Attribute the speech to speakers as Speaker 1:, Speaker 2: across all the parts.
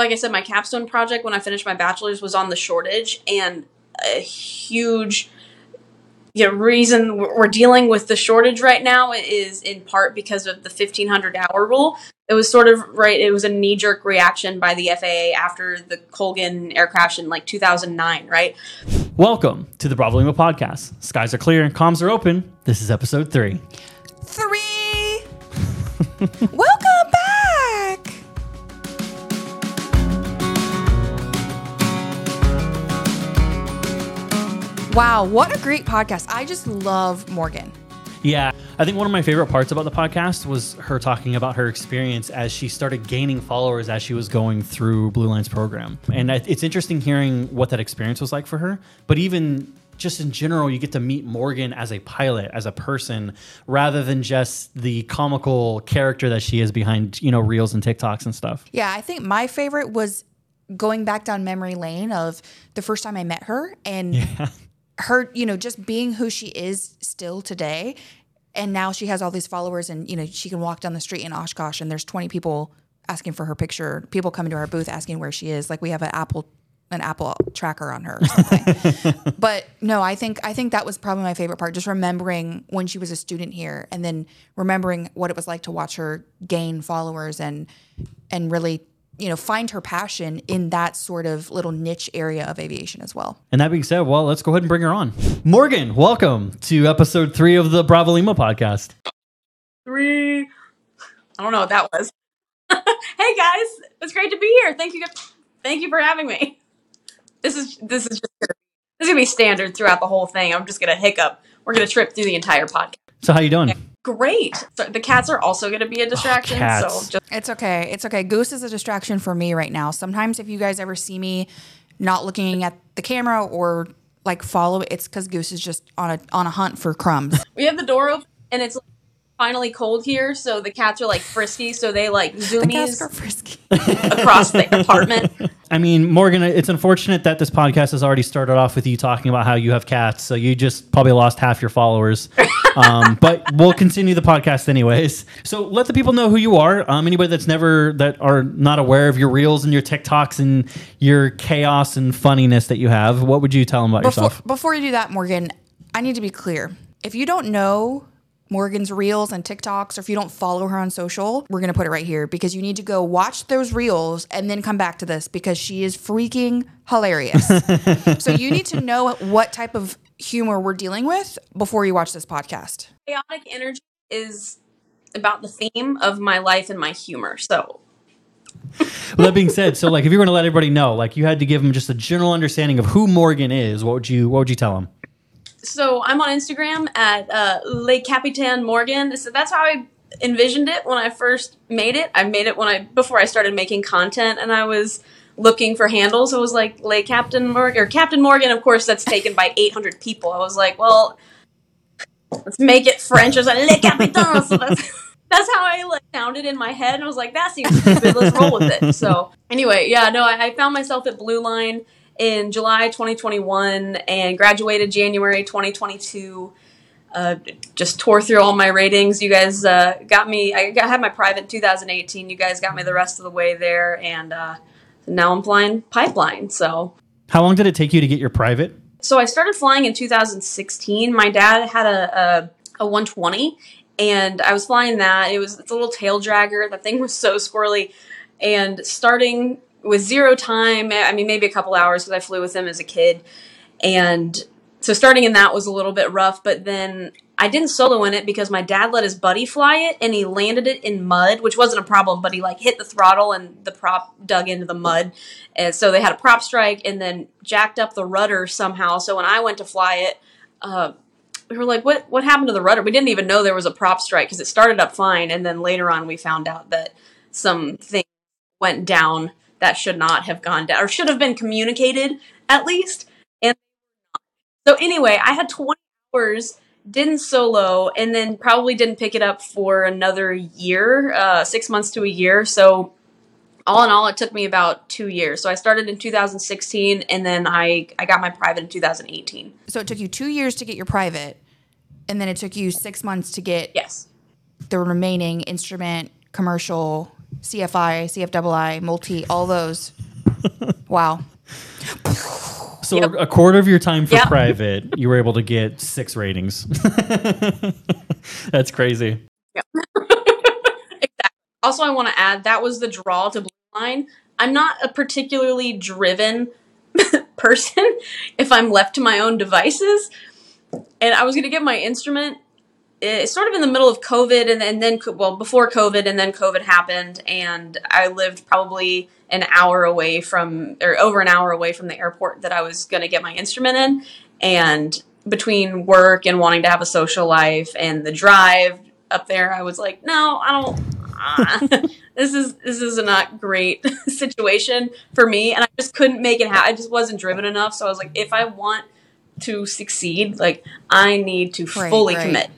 Speaker 1: like I said, my capstone project when I finished my bachelor's was on the shortage, and a huge you know, reason we're dealing with the shortage right now is in part because of the 1500 hour rule. It was sort of right, it was a knee jerk reaction by the FAA after the Colgan air crash in like 2009, right?
Speaker 2: Welcome to the Bravo Lima podcast. Skies are clear and comms are open. This is episode three.
Speaker 3: Three. Welcome Wow, what a great podcast. I just love Morgan.
Speaker 2: Yeah, I think one of my favorite parts about the podcast was her talking about her experience as she started gaining followers as she was going through Blue Line's program. And it's interesting hearing what that experience was like for her. But even just in general, you get to meet Morgan as a pilot, as a person, rather than just the comical character that she is behind, you know, reels and TikToks and stuff.
Speaker 3: Yeah, I think my favorite was going back down memory lane of the first time I met her and her, you know, just being who she is still today. And now she has all these followers and, you know, she can walk down the street in Oshkosh and there's 20 people asking for her picture, people coming to our booth asking where she is. Like we have an Apple an Apple tracker on her or something. but no, I think I think that was probably my favorite part, just remembering when she was a student here and then remembering what it was like to watch her gain followers and and really you know find her passion in that sort of little niche area of aviation as well.
Speaker 2: And that being said, well, let's go ahead and bring her on. Morgan, welcome to episode three of the Bravo Lima podcast.
Speaker 1: Three. I don't know what that was. hey guys, it's great to be here. Thank you. Thank you for having me. This is this is just this is gonna be standard throughout the whole thing. I'm just gonna hiccup. We're gonna trip through the entire podcast.
Speaker 2: So how you doing?
Speaker 1: Great. So the cats are also gonna be a distraction.
Speaker 2: cats.
Speaker 1: So just
Speaker 3: It's okay. It's okay. Goose is a distraction for me right now. Sometimes if you guys ever see me not looking at the camera or like follow, it's because Goose is just on a on a hunt for crumbs.
Speaker 1: we have the door open and it's finally cold here, so the cats are like frisky, so they like zoomies
Speaker 3: Casper frisky.
Speaker 1: across the apartment.
Speaker 2: I mean, Morgan, it's unfortunate that this podcast has already started off with you talking about how you have cats, so you just probably lost half your followers. um, but we'll continue the podcast anyways. So let the people know who you are. Um, anybody that's never that are not aware of your reels and your TikToks and your chaos and funniness that you have, what would you tell them about
Speaker 3: before,
Speaker 2: yourself?
Speaker 3: before you do that, Morgan, I need to be clear. If you don't know Morgan's reels and TikToks, or if you don't follow her on social, we're gonna put it right here because you need to go watch those reels and then come back to this because she is freaking hilarious. so you need to know what type of humor we're dealing with before you watch this podcast.
Speaker 1: Chaotic energy is about the theme of my life and my humor. So
Speaker 2: Well, that being said, so like if you were to let everybody know, like you had to give them just a general understanding of who Morgan is, what would you what would you tell them?
Speaker 1: So I'm on Instagram at uh, Le Capitan Morgan. So that's how I envisioned it when I first made it. I made it when I before I started making content, and I was looking for handles. It was like Le Captain Morgan or Captain Morgan. Of course, that's taken by 800 people. I was like, well, let's make it French. I was like Le Capitan. So that's. That's how I like sounded in my head, I was like, "That seems stupid. Let's roll with it." So, anyway, yeah, no, I, I found myself at Blue Line in July 2021 and graduated January 2022. Uh, just tore through all my ratings. You guys uh, got me. I got, had my private in 2018. You guys got me the rest of the way there, and uh, now I'm flying pipeline. So,
Speaker 2: How long did it take you to get your private?
Speaker 1: so I started flying in 2016. My dad had a, a, a 120, and I was flying that. It was it's a little tail dragger. That thing was so squirrely, and starting with zero time. I mean, maybe a couple hours because I flew with them as a kid, and so starting in that was a little bit rough. But then I didn't solo in it because my dad let his buddy fly it, and he landed it in mud, which wasn't a problem. But he like hit the throttle, and the prop dug into the mud, and so they had a prop strike, and then jacked up the rudder somehow. So when I went to fly it. Uh, we were like, what what happened to the rudder? We didn't even know there was a prop strike because it started up fine, and then later on we found out that some thing went down that should not have gone down or should have been communicated at least. And so anyway, I had 20 hours, didn't solo, and then probably didn't pick it up for another year, uh, six months to a year. So all in all, it took me about two years. So I started in 2016, and then I I got my private in 2018.
Speaker 3: So it took you two years to get your private, and then it took you six months to get
Speaker 1: Yes.
Speaker 3: the remaining instrument, commercial, CFI, CFII, multi, all those. wow.
Speaker 2: So a quarter of your time for
Speaker 1: Yep.
Speaker 2: private, you were able to get six ratings. That's crazy.
Speaker 1: Also, I want to add that was the draw to Blue Line. I'm not a particularly driven person if I'm left to my own devices. And I was going to get my instrument eh, sort of in the middle of COVID, and, and then, well, before COVID, and then COVID happened, and I lived probably an hour away from, or over an hour away from the airport that I was going to get my instrument in. And between work and wanting to have a social life and the drive up there, I was like, no, I don't. ah, this is this is a not great situation for me, and I just couldn't make it happen. I just wasn't driven enough. So I was like, if I want to succeed, like I need to
Speaker 3: Right,
Speaker 1: fully
Speaker 3: right.
Speaker 1: commit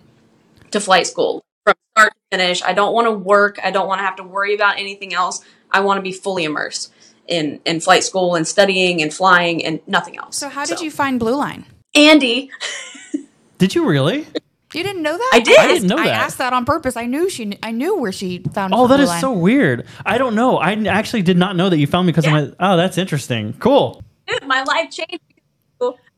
Speaker 1: to flight school from start to finish. I don't want to work. I don't want to have to worry about anything else. I want to be fully immersed in in flight school and studying and flying and nothing else.
Speaker 3: So how did you find Blue Line?
Speaker 1: Andy?
Speaker 2: Did you really?
Speaker 3: You didn't know that?
Speaker 1: I did. I
Speaker 2: didn't know that.
Speaker 3: I asked that on purpose. I knew she. I knew where she found.
Speaker 2: Oh, that
Speaker 3: Blue
Speaker 2: is
Speaker 3: Line.
Speaker 2: so weird. I don't know. I actually did not know that you found me because
Speaker 1: Yeah.
Speaker 2: I'm like, oh, that's interesting. Cool.
Speaker 1: my life changed.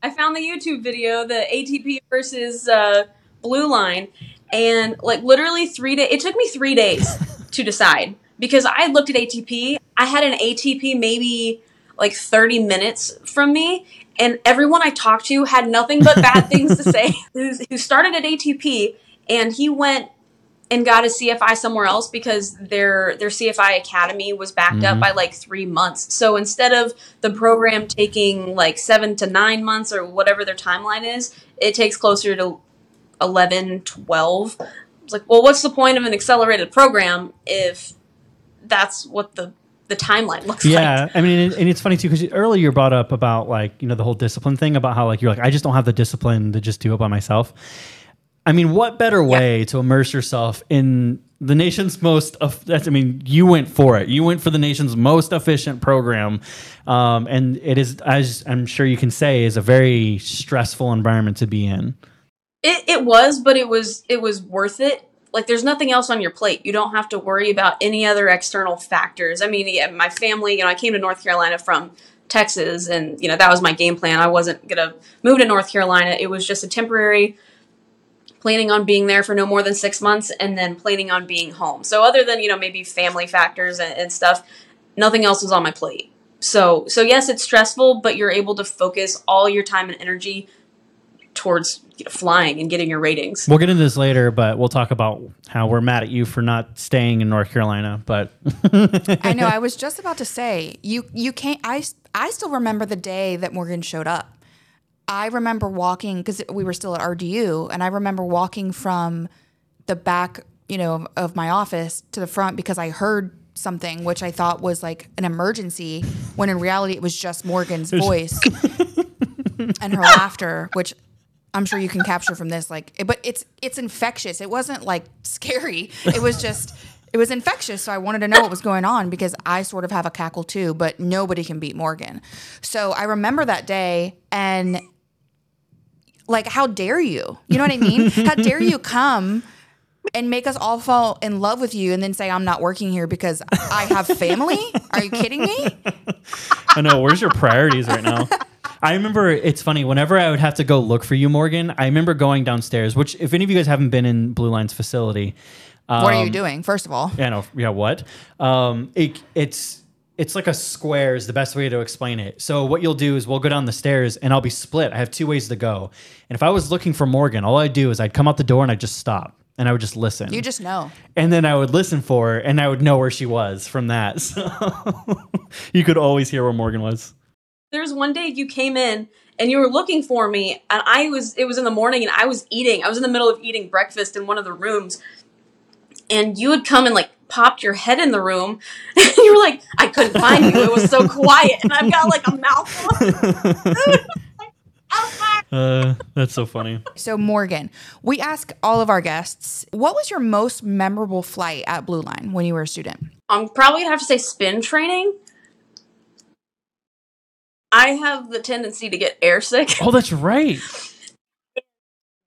Speaker 1: I found the YouTube video, the ATP versus uh, Blue Line, and like literally three days. It took me three days to decide because I looked at ATP. I had an ATP maybe like thirty minutes from me, and everyone I talked to had nothing but bad things to say. Who, who started at ATP and he went and got a CFI somewhere else because their their CFI academy was backed up mm-hmm. by like three months. So instead of the program taking like seven to nine months or whatever their timeline is, it takes closer to 11, 12. It's like, well, what's the point of an accelerated program if that's what the the timeline looks like?
Speaker 2: Yeah, I mean, and it's funny too because earlier you brought up about like you know the whole discipline thing about how like you're like I just don't have the discipline to just do it by myself. I mean, what better way to immerse yourself in the nation's most? That's I mean, you went for it. You went for the nation's most efficient program, um, and it is, as I'm sure you can say, is a very stressful environment to be in.
Speaker 1: It, it was, but it was it was worth it. Like there's nothing else on your plate. You don't have to worry about any other external factors. I mean, yeah, my family, you know, I came to North Carolina from Texas and you know, that was my game plan. I wasn't going to move to North Carolina. It was just a temporary planning on being there for no more than 6 months and then planning on being home. So other than, you know, maybe family factors and, and stuff, nothing else was on my plate. So so yes, it's stressful, but you're able to focus all your time and energy towards you know, flying and getting your ratings.
Speaker 2: We'll get into this later, but we'll talk about how we're mad at you for not staying in North Carolina. But
Speaker 3: I know. I was just about to say you. You can't. I. I still remember the day that Morgan showed up. I remember walking because we were still at RDU, and I remember walking from the back, you know, of, of my office to the front because I heard something which I thought was like an emergency, when in reality it was just Morgan's voice and her laughter, which I'm sure you can capture from this. Like, but it's it's infectious. It wasn't like scary. It was just it was infectious. So I wanted to know what was going on because I sort of have a cackle too, but nobody can beat Morgan. So I remember that day and like, how dare you? You know what I mean? how dare you come? And make us all fall in love with you, and then say I'm not working here because I have family. Are you kidding me?
Speaker 2: I know. Where's your priorities right now? I remember it's funny. Whenever I would have to go look for you, Morgan, I remember going downstairs. Which, if any of you guys haven't been in Blue Line's facility, um,
Speaker 3: What are you doing? First of all,
Speaker 2: Yeah, no, yeah. What? Um, it, it's it's like a square is the best way to explain it. So what you'll do is we'll go down the stairs and I'll be split. I have two ways to go. And if I was looking for Morgan, all I'd do is I'd come out the door and I'd just stop and I would just listen.
Speaker 3: you just know.
Speaker 2: and then I would listen for her and I would know where she was from that. So you could always hear where Morgan was.
Speaker 1: There's one day you came in and you were looking for me, and I was it was in the morning and I was eating. I was in the middle of eating breakfast in one of the rooms, and you had come and like popped your head in the room, and you were like, "I couldn't find you. It was so quiet." And I've got like a mouthful.
Speaker 2: Uh, that's so funny.
Speaker 3: So, Morgan, we ask all of our guests, what was your most memorable flight at Blue Line when you were a student?
Speaker 1: I'm probably gonna have to say spin training. I have the tendency to get airsick.
Speaker 2: Oh, that's right.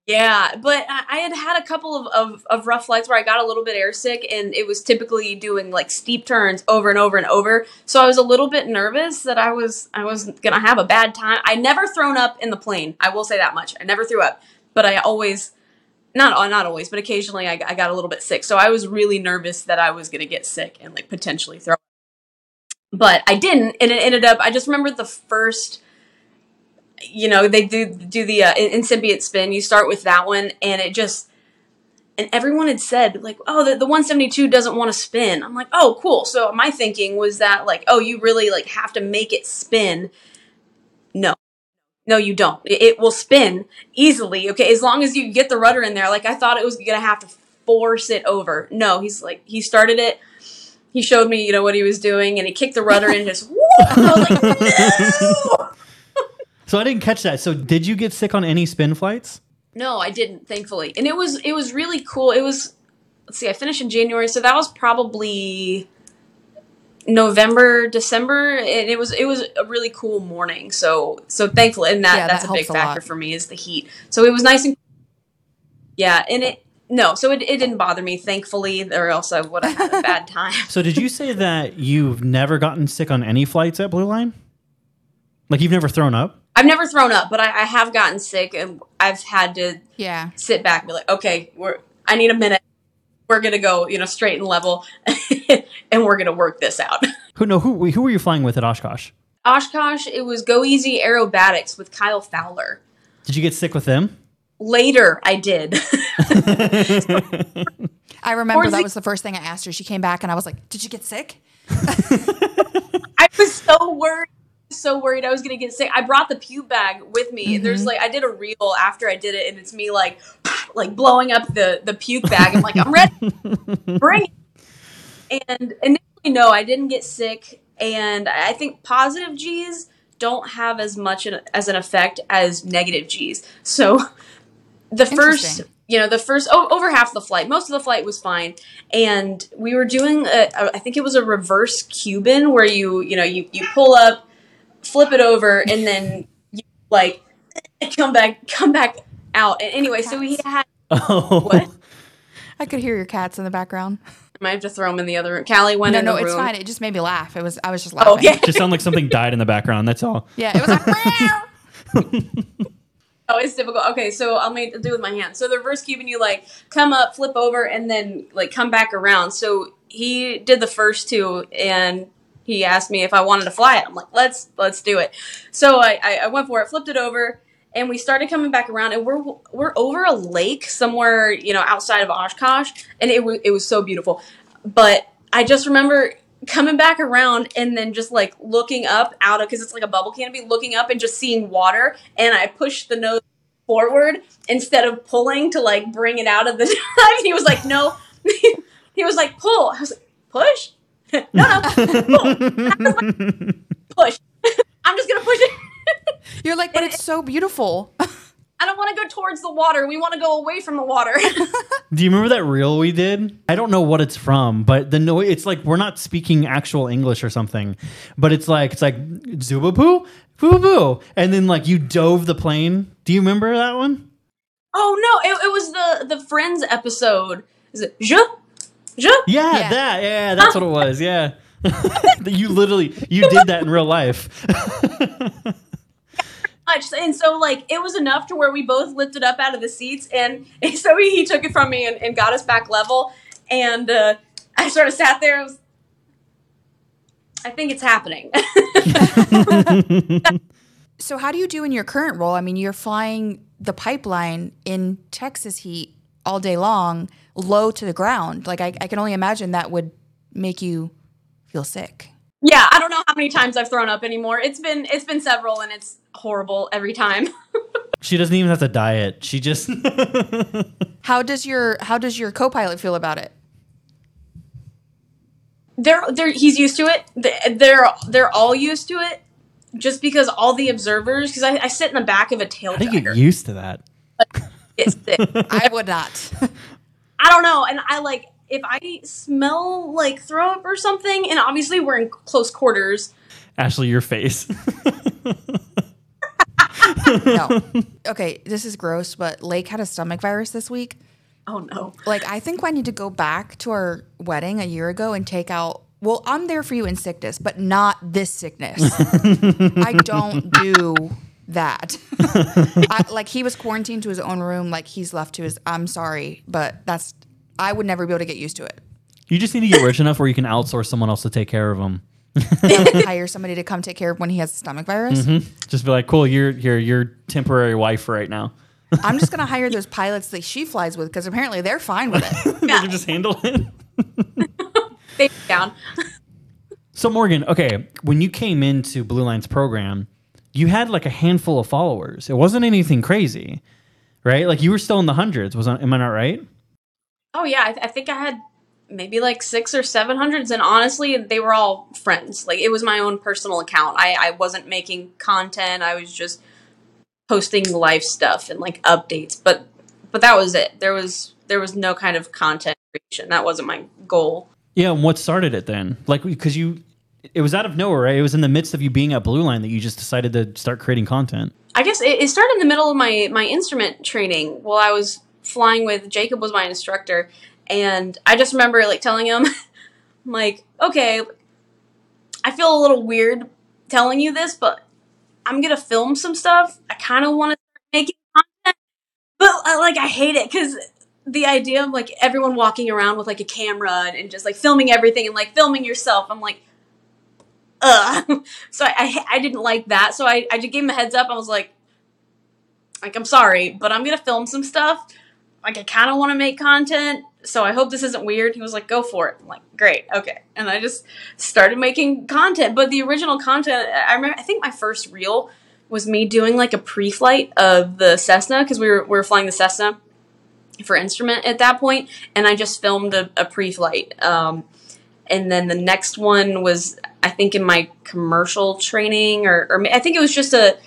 Speaker 1: Yeah, but I I had had a couple of, of, of rough flights where I got a little bit airsick, and it was typically doing like steep turns over and over and over. So I was a little bit nervous that I was I was gonna have a bad time. I never thrown up in the plane. I will say that much. I never threw up, but I always not uh, not always, but occasionally I, I got a little bit sick. So I was really nervous that I was gonna get sick and like potentially throw. But I didn't, and it ended up. I just remember the first you know they do do the uh, incipient spin you start with that one and it just and everyone had said like oh the, the 172 doesn't want to spin. I'm like oh cool. So my thinking was that like oh you really like have to make it spin. No. No you don't. It, it will spin easily okay? As long as you get the rudder in there like i thought it was gonna have to force it over. No he's like he started it he showed me you know what he was doing and he kicked the rudder and just whoa, I was like no
Speaker 2: So I didn't catch that. So did you get sick on any spin flights?
Speaker 1: No, I didn't, thankfully. And it was it was really cool. It was let's see, I finished in January, so that was probably November, December, and it was it was a really cool morning. So so thankfully, and that
Speaker 3: Yeah,
Speaker 1: that's
Speaker 3: that
Speaker 1: a big
Speaker 3: a
Speaker 1: factor
Speaker 3: lot.
Speaker 1: for me is the heat. So it was nice and yeah, and it no, so it, it didn't bother me, thankfully, or else I would have had a bad time.
Speaker 2: So did you say that you've never gotten sick on any flights at Blue Line? Like you've never thrown up?
Speaker 1: I've never thrown up, but I, I have gotten sick, and I've had to
Speaker 3: Yeah.
Speaker 1: sit back and be like, okay, we're I need a minute. We're gonna go, you know, straight and level, and we're gonna work this out.
Speaker 2: Who no who who were you flying with at Oshkosh?
Speaker 1: Oshkosh, it was Go Easy Aerobatics with Kyle Fowler.
Speaker 2: Did you get sick with them?
Speaker 1: Later, I did.
Speaker 3: I remember that
Speaker 1: the-
Speaker 3: was the first thing I asked her. She came back and I was like, Did you get sick?
Speaker 1: I was so worried, so worried I was gonna get sick. I brought the puke bag with me. Mm-hmm. There's like I did a reel after I did it, and it's me like like blowing up the the puke bag. I'm like, I'm ready, bring it. And initially, no, I didn't get sick, and I think positive G's don't have as much an- as an effect as negative G's. So the first you know the first oh, over half the flight most of the flight was fine and we were doing a, a, i think it was a reverse cuban where you you know you, you pull up flip it over and then you like come back come back out and anyway so we had
Speaker 2: Oh,
Speaker 1: what
Speaker 3: I could hear your cats in the background.
Speaker 1: i might have to throw them in the other room callie went
Speaker 3: No,
Speaker 1: in
Speaker 3: no,
Speaker 1: the
Speaker 3: it's fine. It just made me laugh. It was I was just oh, laughing.
Speaker 1: oh okay
Speaker 2: just sound like something died in the background. That's all.
Speaker 3: Yeah, it was like
Speaker 1: Oh, it's difficult. Okay, so I'll make do it with my hand. So the reverse Cuban, you like come up, flip over, and then like come back around. So he did the first two, and he asked me if I wanted to fly it. I'm like, let's let's do it. So I I, I went for it, flipped it over, and we started coming back around, and we're we're over a lake somewhere, you know, outside of Oshkosh, and it was it was so beautiful. But I just remember coming back around and then just like looking up out of because it's like a bubble canopy, looking up and just seeing water, and I pushed the nose forward instead of pulling to like bring it out of the dive. He was like, "No," he was like, "Pull." I was like, "Push." no, no, pull. push. I'm just gonna push it.
Speaker 3: You're like, but it's so beautiful.
Speaker 1: I don't want to go towards the water. We want to go away from the water.
Speaker 2: Do you remember that reel we did? I don't know what it's from, but the noise it's like we're not speaking actual English or something. But it's like it's like Zubaboo, boo boo. And then like you dove the plane. Do you remember that one?
Speaker 1: oh no, it, it was the the Friends episode. Is it je je?
Speaker 2: Yeah,
Speaker 3: Yeah.
Speaker 2: that. Yeah, that's what it was. Yeah. you literally you did that in real life.
Speaker 1: much. And so, like, it was enough to where we both lifted up out of the seats. And, so he, he took it from me and, and got us back level. And uh, I sort of sat there. I, was, I think it's happening.
Speaker 3: so how do you do in your current role? I mean, you're flying the pipeline in Texas heat all day long, low to the ground. Like I, I can only imagine that would make you feel sick.
Speaker 1: Yeah, I don't know how many times I've thrown up anymore. It's been it's been several, and it's horrible every time.
Speaker 2: she doesn't even have to diet. She just
Speaker 3: How does your how does your co-pilot feel about it?
Speaker 1: they're they're he's used to it. They- They're they're all used to it. Just because all the observers, because I, I sit in the back of a tail
Speaker 2: I do you get used to that?
Speaker 1: get sick.
Speaker 3: I would not.
Speaker 1: I don't know. And I like if I smell like throw up or something, and obviously we're in close quarters.
Speaker 2: Ashley, your face.
Speaker 3: no. Okay, this is gross, but Lake had a stomach virus this week.
Speaker 1: Oh no.
Speaker 3: Like, I think I need to go back to our wedding a year ago and take out. Well, I'm there for you in sickness, but not this sickness. I don't do that. I, like he was quarantined to his own room. Like he's left to his. I'm sorry, but that's. I would never be able to get used to it.
Speaker 2: You just need to get rich enough where you can outsource someone else to take care of him.
Speaker 3: Hire somebody to come take care of when he has a stomach virus. Mm-hmm.
Speaker 2: Just be like, cool, you're you're your temporary wife right now.
Speaker 3: I'm just gonna hire those pilots that she flies with because apparently they're fine with it.
Speaker 2: they can just handle it.
Speaker 1: They down.
Speaker 2: So Morgan, okay, when you came into Blue Line's program, you had like a handful of followers. It wasn't anything crazy, right? Like you were still in the hundreds. Was I, am I not right?
Speaker 1: Oh yeah, I, th- I think I had maybe like six or seven hundreds, and honestly, they were all friends. Like it was my own personal account. I I wasn't making content. I was just posting life stuff and like updates. But but that was it. There was there was no kind of content creation. That wasn't my goal.
Speaker 2: Yeah. And what started it then? Like because you, it was out of nowhere, right? It was in the midst of you being at Blue Line that you just decided to start creating content.
Speaker 1: I guess it, it started in the middle of my my instrument training while I was flying with Jacob was my instructor, and I just remember like telling him, I'm like, okay, I feel a little weird telling you this, but I'm gonna film some stuff. I kind of want to make content, but uh, like I hate it because the idea of like everyone walking around with like a camera and, just like filming everything and like filming yourself, I'm like. Ugh. So I, I I didn't like that. So I I just gave him a heads up. I was like, like I'm sorry, but I'm gonna film some stuff. Like I kind of want to make content, so I hope this isn't weird. He was like, "Go for it." I'm like, "Great, okay." And I just started making content. But the original content, I remember, I think my first reel was me doing like a pre-flight of the Cessna because we were we were flying the Cessna for instrument at that point, and I just filmed a, a pre-flight. Um, and then the next one was I think in my commercial training, or, or I think it was just a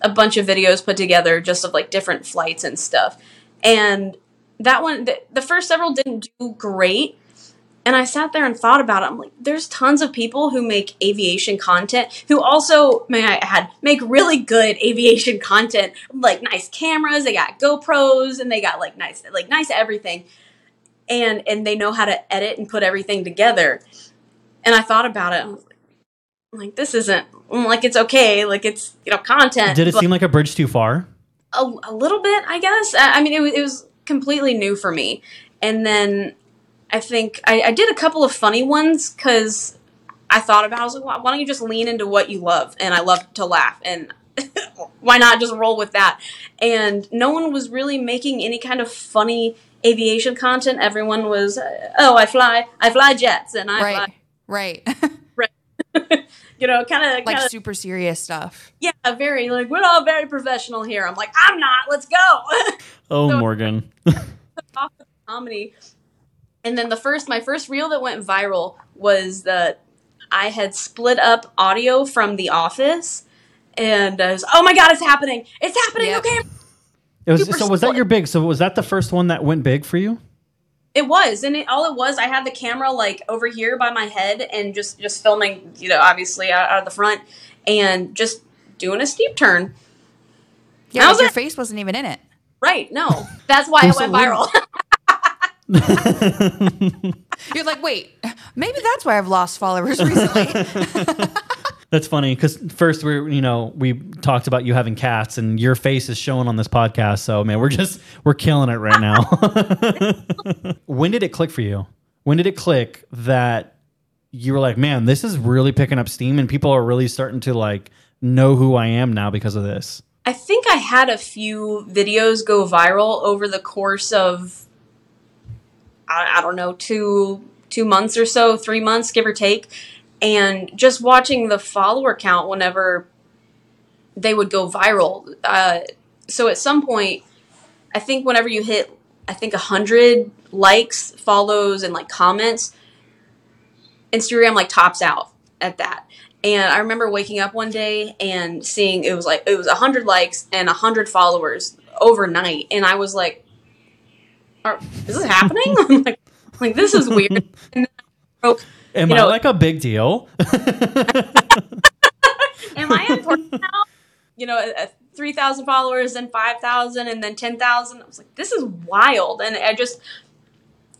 Speaker 1: a bunch of videos put together just of like different flights and stuff. And that one, the, the first several didn't do great. And I sat there and thought about it. I'm like, there's tons of people who make aviation content who also, may I add, make really good aviation content. Like nice cameras, they got GoPros, and they got like nice, like nice everything. And and they know how to edit and put everything together. And I thought about it. I was like, like this isn't like it's okay. Like it's you know content.
Speaker 2: Did it
Speaker 1: but-
Speaker 2: seem like a bridge too far?
Speaker 1: A, a little bit, I guess. I, I mean, it, was- it was completely new for me. And then I think I, I did a couple of funny ones because I thought about. I was like, why, why don't you just lean into what you love? And I love to laugh, and why not just roll with that? And no one was really making any kind of funny aviation content. Everyone was, oh, I fly, I fly jets, and I
Speaker 3: right, right.
Speaker 1: fly, you know, kind of,
Speaker 3: like
Speaker 1: kind of,
Speaker 3: super serious stuff.
Speaker 1: yeah, very like we're all very professional here. I'm like, I'm not. Let's go.
Speaker 2: Oh,
Speaker 1: So-
Speaker 2: Morgan.
Speaker 1: off of comedy. And then the first, my first reel that went viral was that I had split up audio from The Office, and I was, oh my god, it's happening! It's happening!
Speaker 3: Yep.
Speaker 1: Okay,
Speaker 2: It was,
Speaker 1: Super
Speaker 2: so was that your big? So was that the first one that went big for you?
Speaker 1: It was, and it, all it was, I had the camera like over here by my head, and just just filming, you know, obviously out, out of the front, and just doing a steep turn.
Speaker 3: Yeah,
Speaker 1: How's
Speaker 3: like your
Speaker 1: it?
Speaker 3: face wasn't even in it.
Speaker 1: Right? No, that's why it went viral.
Speaker 3: You're like, wait, maybe that's why I've lost followers recently.
Speaker 2: That's funny because first we you know we talked about you having cats and your face is showing on this podcast. So man, we're just we're killing it right now. when did it click for you? When did it click that you were like, man, this is really picking up steam and people are really starting to like know who I am now because of this?
Speaker 1: I think I had a few videos go viral over the course of I, I don't know two two months or so, three months give or take, and just watching the follower count whenever they would go viral. Uh, so at some point, I think whenever you hit I think a hundred likes, follows, and like comments, Instagram like tops out at that. And I remember waking up one day and seeing it was like it was a hundred likes and a hundred followers overnight, and I was like, "Is this happening? Like, like this is weird." And then I broke.
Speaker 2: Am
Speaker 1: You
Speaker 2: I
Speaker 1: know-
Speaker 2: like a big deal?
Speaker 1: Am I important now? You know, uh, uh, I- I 3,000 followers, and 5,000, and then 10,000. I was like, this is wild. And I just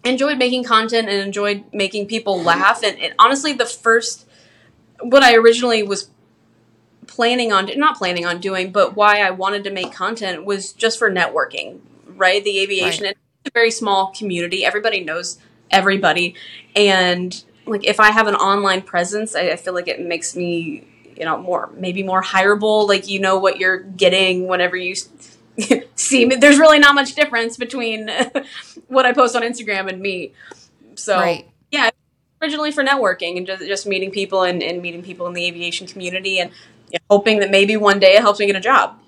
Speaker 1: enjoyed making content and enjoyed making people laugh. And, and honestly, the first, what I originally was planning on, not planning on doing, but why I wanted to make content was just for networking, right? The aviation,
Speaker 3: Right.
Speaker 1: it's a very small community. Everybody knows everybody. And like, if I have an online presence, I, I feel like it makes me, you know, more, maybe more hireable. Like, you know what you're getting whenever you see me. There's really not much difference between what I post on Instagram and me. So,
Speaker 3: Right.
Speaker 1: yeah, originally for networking and just, just meeting people and, and meeting people in the aviation community and yeah, hoping that maybe one day it helps me get a job.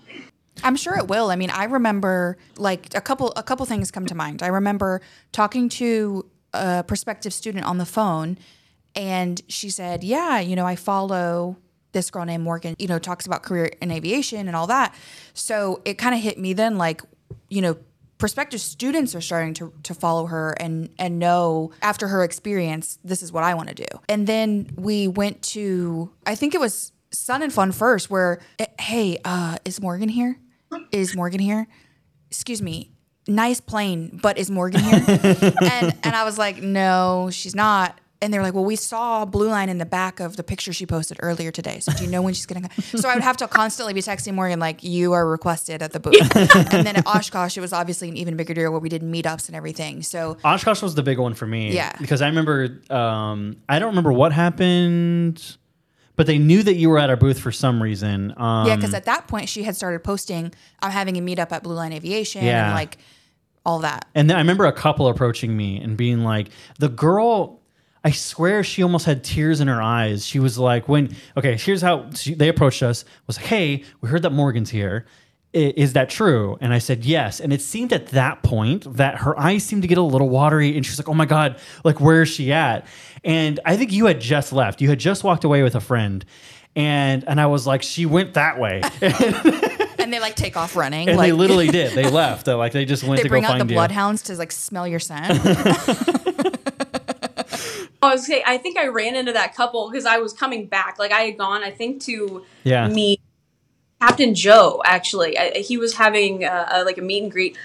Speaker 3: I'm sure it will. I mean, I remember like a couple a couple things come to mind. I remember talking to a prospective student on the phone and she said, "Yeah, you know, I follow this girl named Morgan, you know, talks about career in aviation and all that." So, it kind of hit me then like, you know, prospective students are starting to, to follow her and and know after her experience this is what I want to do. And then we went to I think it was Sun and Fun first where eh, hey, uh is Morgan here? Is Morgan here? Excuse me. Nice plane, but is Morgan here? and and I was like, "No, she's not." And they were like, "Well, we saw Blue Line in the back of the picture she posted earlier today. So do you know when she's gonna?" come? So I would have to constantly be texting Morgan like, "You are requested at the booth." and then at Oshkosh, it was obviously an even bigger deal where we did meetups and everything. So
Speaker 2: Oshkosh was the big one for me.
Speaker 3: Yeah.
Speaker 2: Because I remember, um, I don't remember what happened, but they knew that you were at our booth for some reason. Um,
Speaker 3: yeah, because at that point she had started posting, "I'm having a meetup at Blue Line Aviation,"
Speaker 2: Yeah.
Speaker 3: and like all that.
Speaker 2: And then I remember a couple approaching me and being like, the girl, I swear she almost had tears in her eyes. She was like, when, okay, here's how she, they approached us was hey, we heard that Morgan's here. I- Is that true? And I said, yes. And it seemed at that point that her eyes seemed to get a little watery. And she's like, oh my God, like, where is she at? And I think you had just left. You had just walked away with a friend. And, and I was like, she went that way.
Speaker 3: And they like take off running.
Speaker 2: and
Speaker 3: like
Speaker 2: they literally did. They left. They're like, they just went
Speaker 3: they
Speaker 2: to go
Speaker 3: bring out
Speaker 2: find
Speaker 3: the
Speaker 2: you.
Speaker 3: bloodhounds to like smell your scent.
Speaker 1: I was say I think I ran into that couple because I was coming back. Like I had gone, I think to
Speaker 2: Yeah.
Speaker 1: meet Captain Joe. Actually, I, he was having uh, a, like a meet and greet.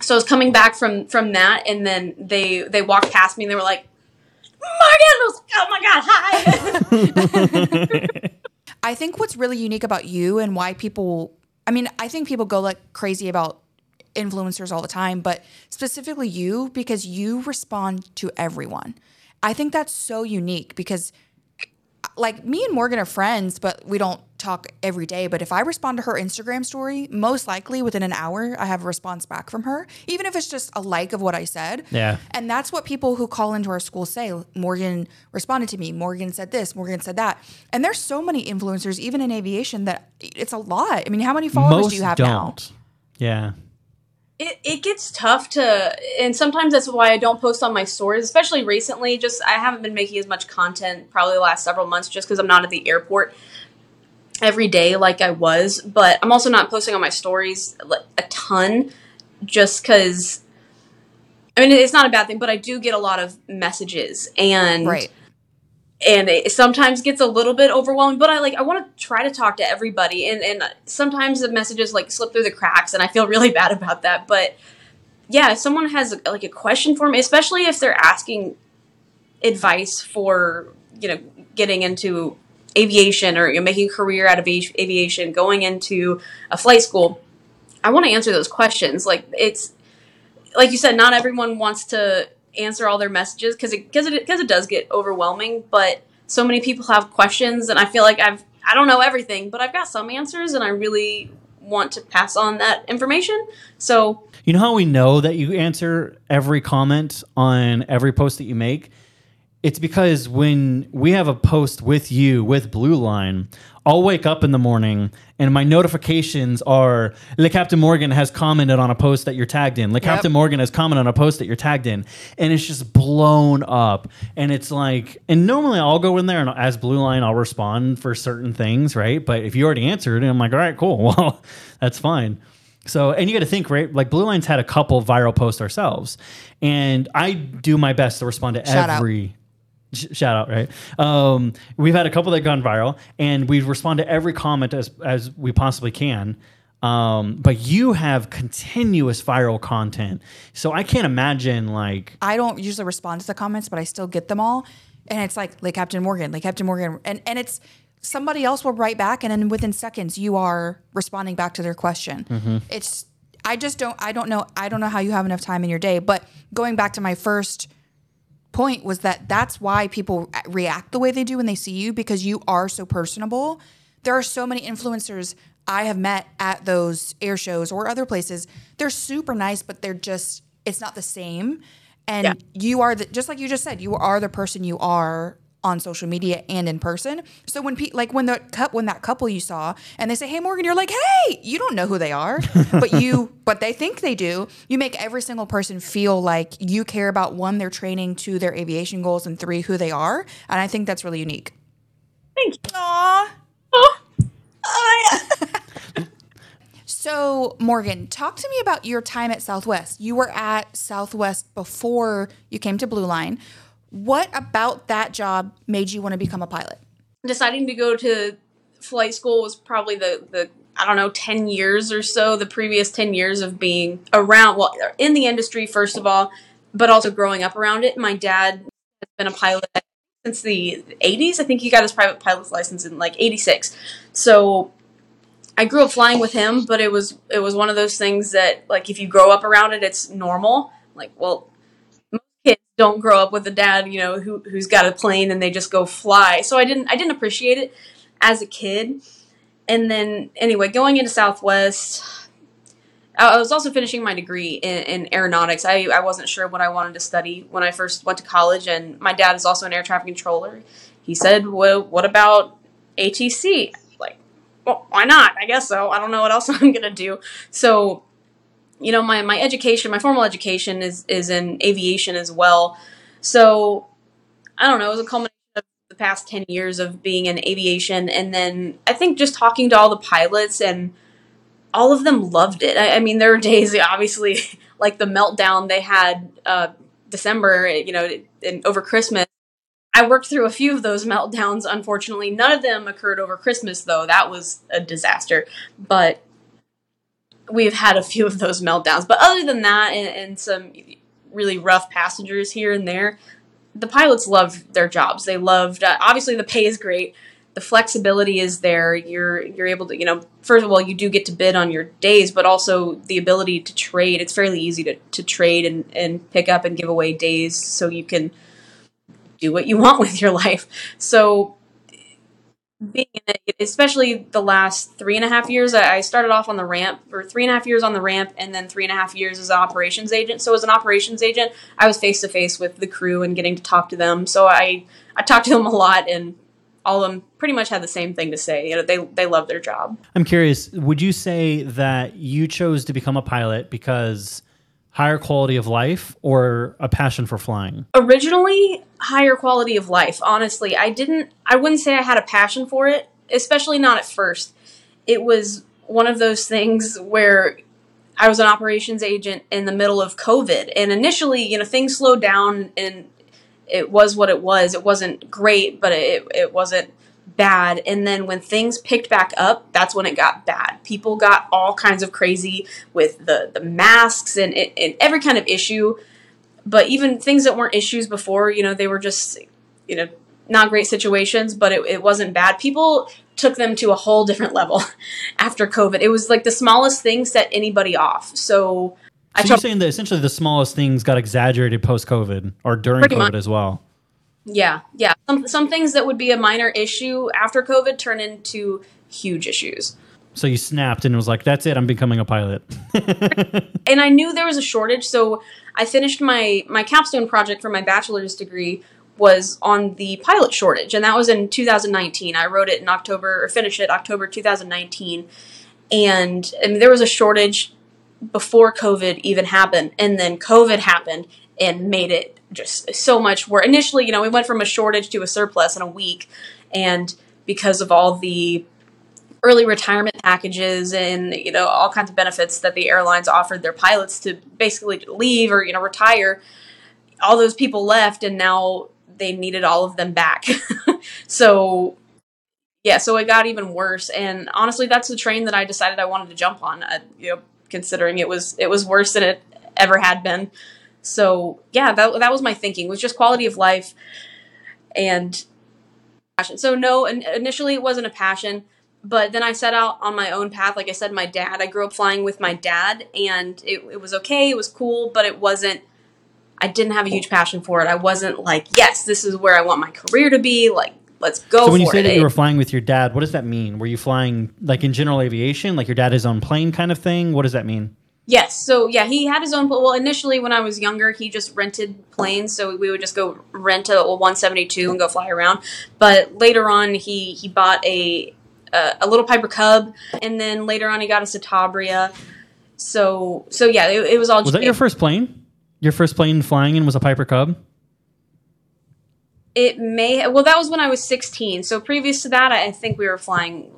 Speaker 1: So I was coming back from from that, and then they they walked past me and they were like, "Morgan!" I was like, "Oh my god, hi!"
Speaker 3: I think what's really unique about you and why people, I mean, I think people go like crazy about influencers all the time, but specifically you because you respond to everyone. I think that's so unique because like me and Morgan are friends, but we don't talk every day. But if I respond to her Instagram story, most likely within an hour, I have a response back from her, even if it's just a like of what I said.
Speaker 2: Yeah.
Speaker 3: And that's what people who call into our school say. Morgan responded to me. Morgan said this. Morgan said that. And there's so many influencers, even in aviation, that it's a lot. I mean, how many followers
Speaker 2: Most
Speaker 3: do you have
Speaker 2: don't.
Speaker 3: now?
Speaker 2: Yeah.
Speaker 1: it, it gets tough to and sometimes that's why i don't post on my stories especially recently just i haven't been making as much content probably the last several months just because i'm not at the airport every day like i was but i'm also not posting on my stories like, a ton just because i mean it's not a bad thing but i do get a lot of messages and
Speaker 3: Right.
Speaker 1: and it sometimes gets a little bit overwhelming but i like i want to try to talk to everybody and and sometimes the messages like slip through the cracks and i feel really bad about that but yeah if someone has like a question for me especially if they're asking advice for you know getting into aviation or you know, making a career out of aviation going into a flight school i want to answer those questions like it's like you said not everyone wants to answer all their messages because it because it because it does get overwhelming but so many people have questions and i feel like i've i don't know everything but i've got some answers and i really want to pass on that information so
Speaker 2: You know how we know that you answer every comment on every post that you make? It's because when we have a post with you with Blue Line, I'll wake up in the morning and my notifications are Le Captain Morgan has commented on a post that you're tagged in. Le Captain Morgan has commented on a post that you're tagged in. And it's just blown up. And it's like, and normally I'll go in there and as Blue Line, I'll respond for certain things, right? But if you already answered, I'm like, all right, cool. Well, that's fine. So, and you got to think, right? Like Blue Line's had a couple viral posts ourselves, and I do my best to respond to
Speaker 3: Shout out.
Speaker 2: Shout out, right? Um, we've had a couple that gone viral, and we respond to every comment as as we possibly can. Um, but you have continuous viral content, so I can't imagine like
Speaker 3: I don't usually respond to the comments, but I still get them all. And it's like, like Captain Morgan, like Captain Morgan. And, and it's somebody else will write back, and then within seconds, you are responding back to their question.
Speaker 2: Mm-hmm.
Speaker 3: It's, I just don't, I don't know, I don't know how you have enough time in your day. But going back to my first point was that that's why people react the way they do when they see you because you are so personable. There are so many influencers I have met at those air shows or other places. They're super nice, but they're just, it's not the same. And
Speaker 1: Yeah.
Speaker 3: you are the, just like you just said, you are the person you are on social media and in person. So when pe- like when the cup when that couple you saw and they say, "Hey Morgan," you're like, "Hey," you don't know who they are, but you but they think they do. You make every single person feel like you care about one their training, two their aviation goals, and three who they are. And I think that's really unique.
Speaker 1: Thank you.
Speaker 3: Aww.
Speaker 1: Oh, oh, yeah.
Speaker 3: So, Morgan, talk to me about your time at Southwest. You were at Southwest before you came to Blue Line. What about that job made you want to become a pilot?
Speaker 1: deciding to go to flight school was probably the the I don't know 10 years or so the previous 10 years of being around well in the industry first of all but also growing up around it. My dad has been a pilot since the 80s I think he got his private pilot's license in like 86 so I grew up flying with him but it was it was one of those things that like if you grow up around it it's normal. Like well don't grow up with a dad, you know, who who's got a plane and they just go fly. So I didn't I didn't appreciate it as a kid. And then anyway, going into Southwest, I was also finishing my degree in, in aeronautics. I, I wasn't sure what I wanted to study when I first went to college, and my dad is also an air traffic controller. He said, "Well, what about ATC?" Like, well, why not? I guess so. I don't know what else I'm gonna do. So you know my, my education my formal education is is in aviation as well so i don't know it was a culmination of the past 10 years of being in aviation and then i think just talking to all the pilots and all of them loved it i, I mean there were days obviously like the meltdown they had uh, december you know and over christmas I worked through a few of those meltdowns. Unfortunately, none of them occurred over Christmas, though. That was a disaster. But we've had a few of those meltdowns. But other than that, and, and some really rough passengers here and there, the pilots loved their jobs. They loved. Uh, obviously, the pay is great. The flexibility is there. You're you're able to, you know, first of all, you do get to bid on your days, but also the ability to trade. It's fairly easy to, to trade and, and pick up and give away days so you can do what you want with your life. So being in it, especially the last three and a half years, I started off on the ramp, for three and a half years on the ramp, and then three and a half years as an operations agent. So as an operations agent, I was face to face with the crew and getting to talk to them. So I I talked to them a lot, and all of them pretty much had the same thing to say. You know, they they love their job.
Speaker 2: I'm curious, would you say that you chose to become a pilot because higher quality of life or a passion for flying?
Speaker 1: originally higher quality of life honestly. I didn't i wouldn't say i had a passion for it especially not at first. It was one of those things where i was an operations agent in the middle of covid. And initially you know things slowed down and it was what it was. It wasn't great but it, it wasn't bad and then when things picked back up that's when it got bad people got all kinds of crazy with the the masks and, and every kind of issue but even things that weren't issues before, you know, they were just, you know, not great situations, but it, it wasn't bad. People took them to a whole different level after COVID. It was like the smallest thing set anybody off. So I
Speaker 2: So
Speaker 1: tell
Speaker 2: you're saying that essentially the smallest things got exaggerated post COVID or during COVID
Speaker 1: much.
Speaker 2: as well.
Speaker 1: Yeah, yeah. Some, some things that would be a minor issue after COVID turn into huge issues.
Speaker 2: So you snapped and it was like, "That's it. I'm becoming a pilot."
Speaker 1: and I knew there was a shortage, so I finished my my capstone project for my bachelor's degree was on the pilot shortage, and that was in 2019. I wrote it in October or finished it October 2019, and I mean, there was a shortage before COVID even happened, and then COVID happened and made it just so much worse. Initially, you know, we went from a shortage to a surplus in a week, and because of all the early retirement packages and you know all kinds of benefits that the airlines offered their pilots to basically leave or you know retire all those people left and now they needed all of them back. so yeah, so it got even worse. And honestly, that's the train that I decided I wanted to jump on. Uh, you know, considering it was it was worse than it ever had been. So yeah, that that was my thinking was just quality of life and passion. So no, initially it wasn't a passion, but then I set out on my own path. Like I said, my dad. I grew up flying with my dad, and it, it was okay. It was cool, but it wasn't. I didn't have a huge passion for it. I wasn't like, yes, this is where I want my career to be. Like, let's go.
Speaker 2: So when you
Speaker 1: say
Speaker 2: it. that you were flying with your dad, what does that mean? Were you flying like in general aviation, like your dad is on plane kind of thing? What does that mean?
Speaker 1: Yes. So yeah, he had his own. Well, initially when I was younger, he just rented planes, so we would just go rent a, a 172 and go fly around. But later on, he he bought a a, a little Piper Cub, and then later on, he got us a Tabria. So so yeah, it, it was all.
Speaker 2: Was that your first plane? Your first plane flying in was a Piper Cub.
Speaker 1: It may well that was when I was 16. So previous to that, I think we were flying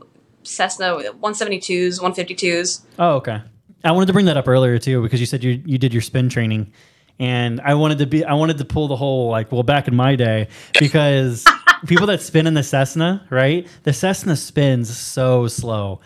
Speaker 1: Cessna 172s, 152s.
Speaker 2: Oh, okay. I wanted to bring that up earlier too because you said you you did your spin training, and I wanted to be I wanted to pull the whole like well back in my day because people that spin in the Cessna right the Cessna spins so slow.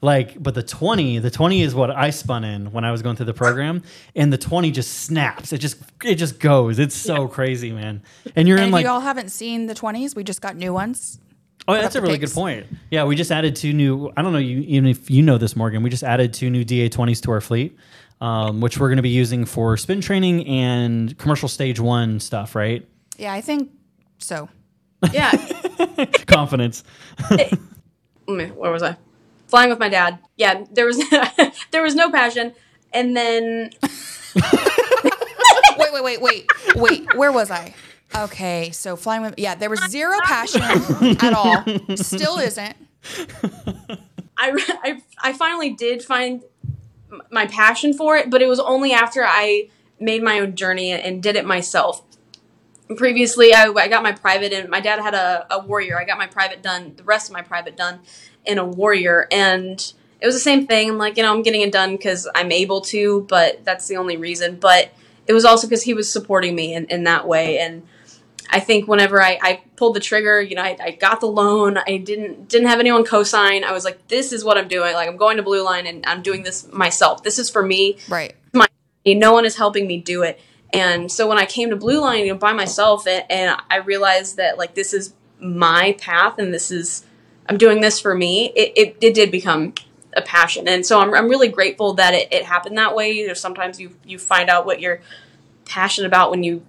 Speaker 2: Like, but the 20, the 20 is what I spun in when I was going through the program, and the 20 just snaps. It just it just goes. It's so yeah. crazy, man. And you're
Speaker 3: and
Speaker 2: in like
Speaker 3: you all haven't seen the 20s. We just got new ones.
Speaker 2: Oh, that's a really good point. Yeah, we just added two new. I don't know you, even if you know this, Morgan. We just added two new DA20s to our fleet, um, which we're going to be using for spin training and commercial stage one stuff. Right?
Speaker 3: Yeah, I think so.
Speaker 1: Yeah.
Speaker 2: Confidence.
Speaker 1: where was I? Flying with my dad. Yeah, there was there was no passion, and then.
Speaker 3: wait, wait, wait, wait, wait. Where was I? Okay, so flying with yeah, there was zero passion at all. Still isn't.
Speaker 1: I, I I finally did find my passion for it, but it was only after I made my own journey and did it myself. Previously, I, I got my private, and my dad had a, a warrior. I got my private done, the rest of my private done in a warrior, and it was the same thing. I'm like, you know, I'm getting it done because I'm able to, but that's the only reason. But it was also because he was supporting me in, in that way, and I think whenever I, I pulled the trigger, you know, I, I, got the loan. I didn't didn't have anyone co-sign. I was like, this is what I'm doing. Like I'm going to Blue Line and I'm doing this myself. This is for me.
Speaker 3: Right.
Speaker 1: My no one is helping me do it. And so when I came to Blue Line, you know, by myself, and, and I realized that like this is my path, and this is I'm doing this for me. It it, it did become a passion, and so I'm I'm really grateful that it, it happened that way. You know, sometimes you you find out what you're passionate about when you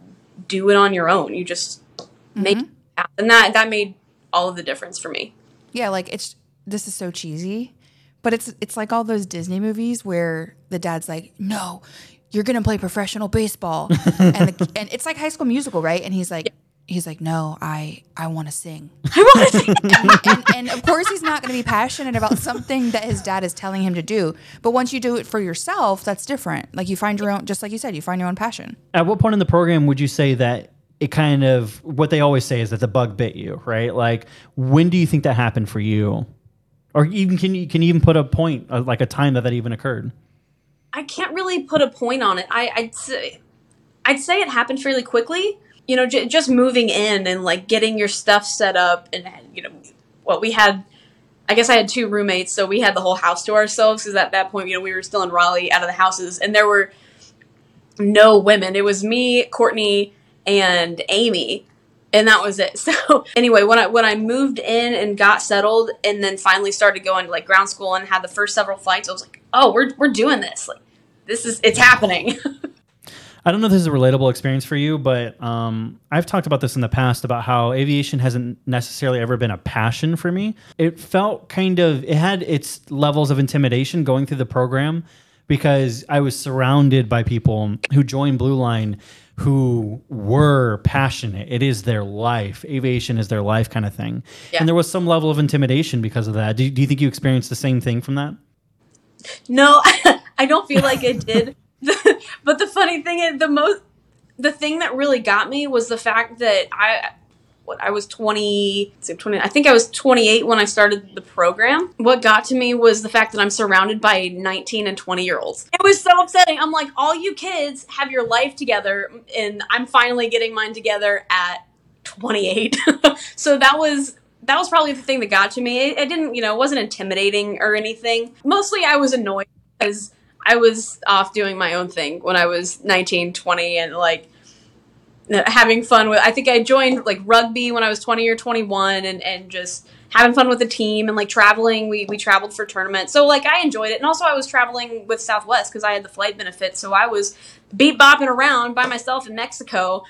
Speaker 1: do it on your own. You just mm-hmm. make it and that that made all of the difference for me.
Speaker 3: Yeah, like it's this is so cheesy, but it's it's like all those Disney movies where the dad's like, "No, you're gonna play professional baseball," and the, and it's like High School Musical, right? And he's like. Yeah. He's like, no, I I want to sing.
Speaker 1: I want to sing.
Speaker 3: and, and, and, of course, he's not going to be passionate about something that his dad is telling him to do. But once you do it for yourself, that's different. Like you find your own, just like you said, you find your own passion.
Speaker 2: At what point in the program would you say that it kind of what they always say is that the bug bit you, right? Like when do you think that happened for you, or even can you can you even put a point uh, like a time that that even occurred?
Speaker 1: I can't really put a point on it. I, I'd say I'd say it happened fairly quickly. You know, j- just moving in and like getting your stuff set up, and you know, what we had. I guess I had two roommates, so we had the whole house to ourselves because at that point, you know, we were still in Raleigh, out of the houses, and there were no women. It was me, Courtney, and Amy and that was it. So anyway, when I when I moved in and got settled, and then finally started going to like ground school and had the first several flights, I was like, oh, we're we're doing this. Like this is it's happening.
Speaker 2: I don't know if this is a relatable experience for you, but um, I've talked about this in the past about how aviation hasn't necessarily ever been a passion for me. It felt kind of it had its levels of intimidation going through the program because I was surrounded by people who joined Blue Line who were passionate. It is their life. Aviation is their life, kind of thing. Yeah. And there was some level of intimidation because of that. Do, do you think you experienced the same thing from that?
Speaker 1: No, I don't feel like it did. but the funny thing is, the most, the thing that really got me was the fact that I what I was 20, 20, I think I was 28 when I started the program. What got to me was the fact that I'm surrounded by 19 and 20 year olds. It was so upsetting. I'm like, all you kids have your life together, and I'm finally getting mine together at 28. so that was that was probably the thing that got to me. It, it didn't, you know, it wasn't intimidating or anything. Mostly I was annoyed because I was off doing my own thing when I was 19, 20 and like having fun with I think I joined like rugby when I was 20 or 21 and and just having fun with the team and like traveling. We we traveled for tournaments. So like I enjoyed it. And also I was traveling with Southwest because I had the flight benefit so I was beat bopping around by myself in Mexico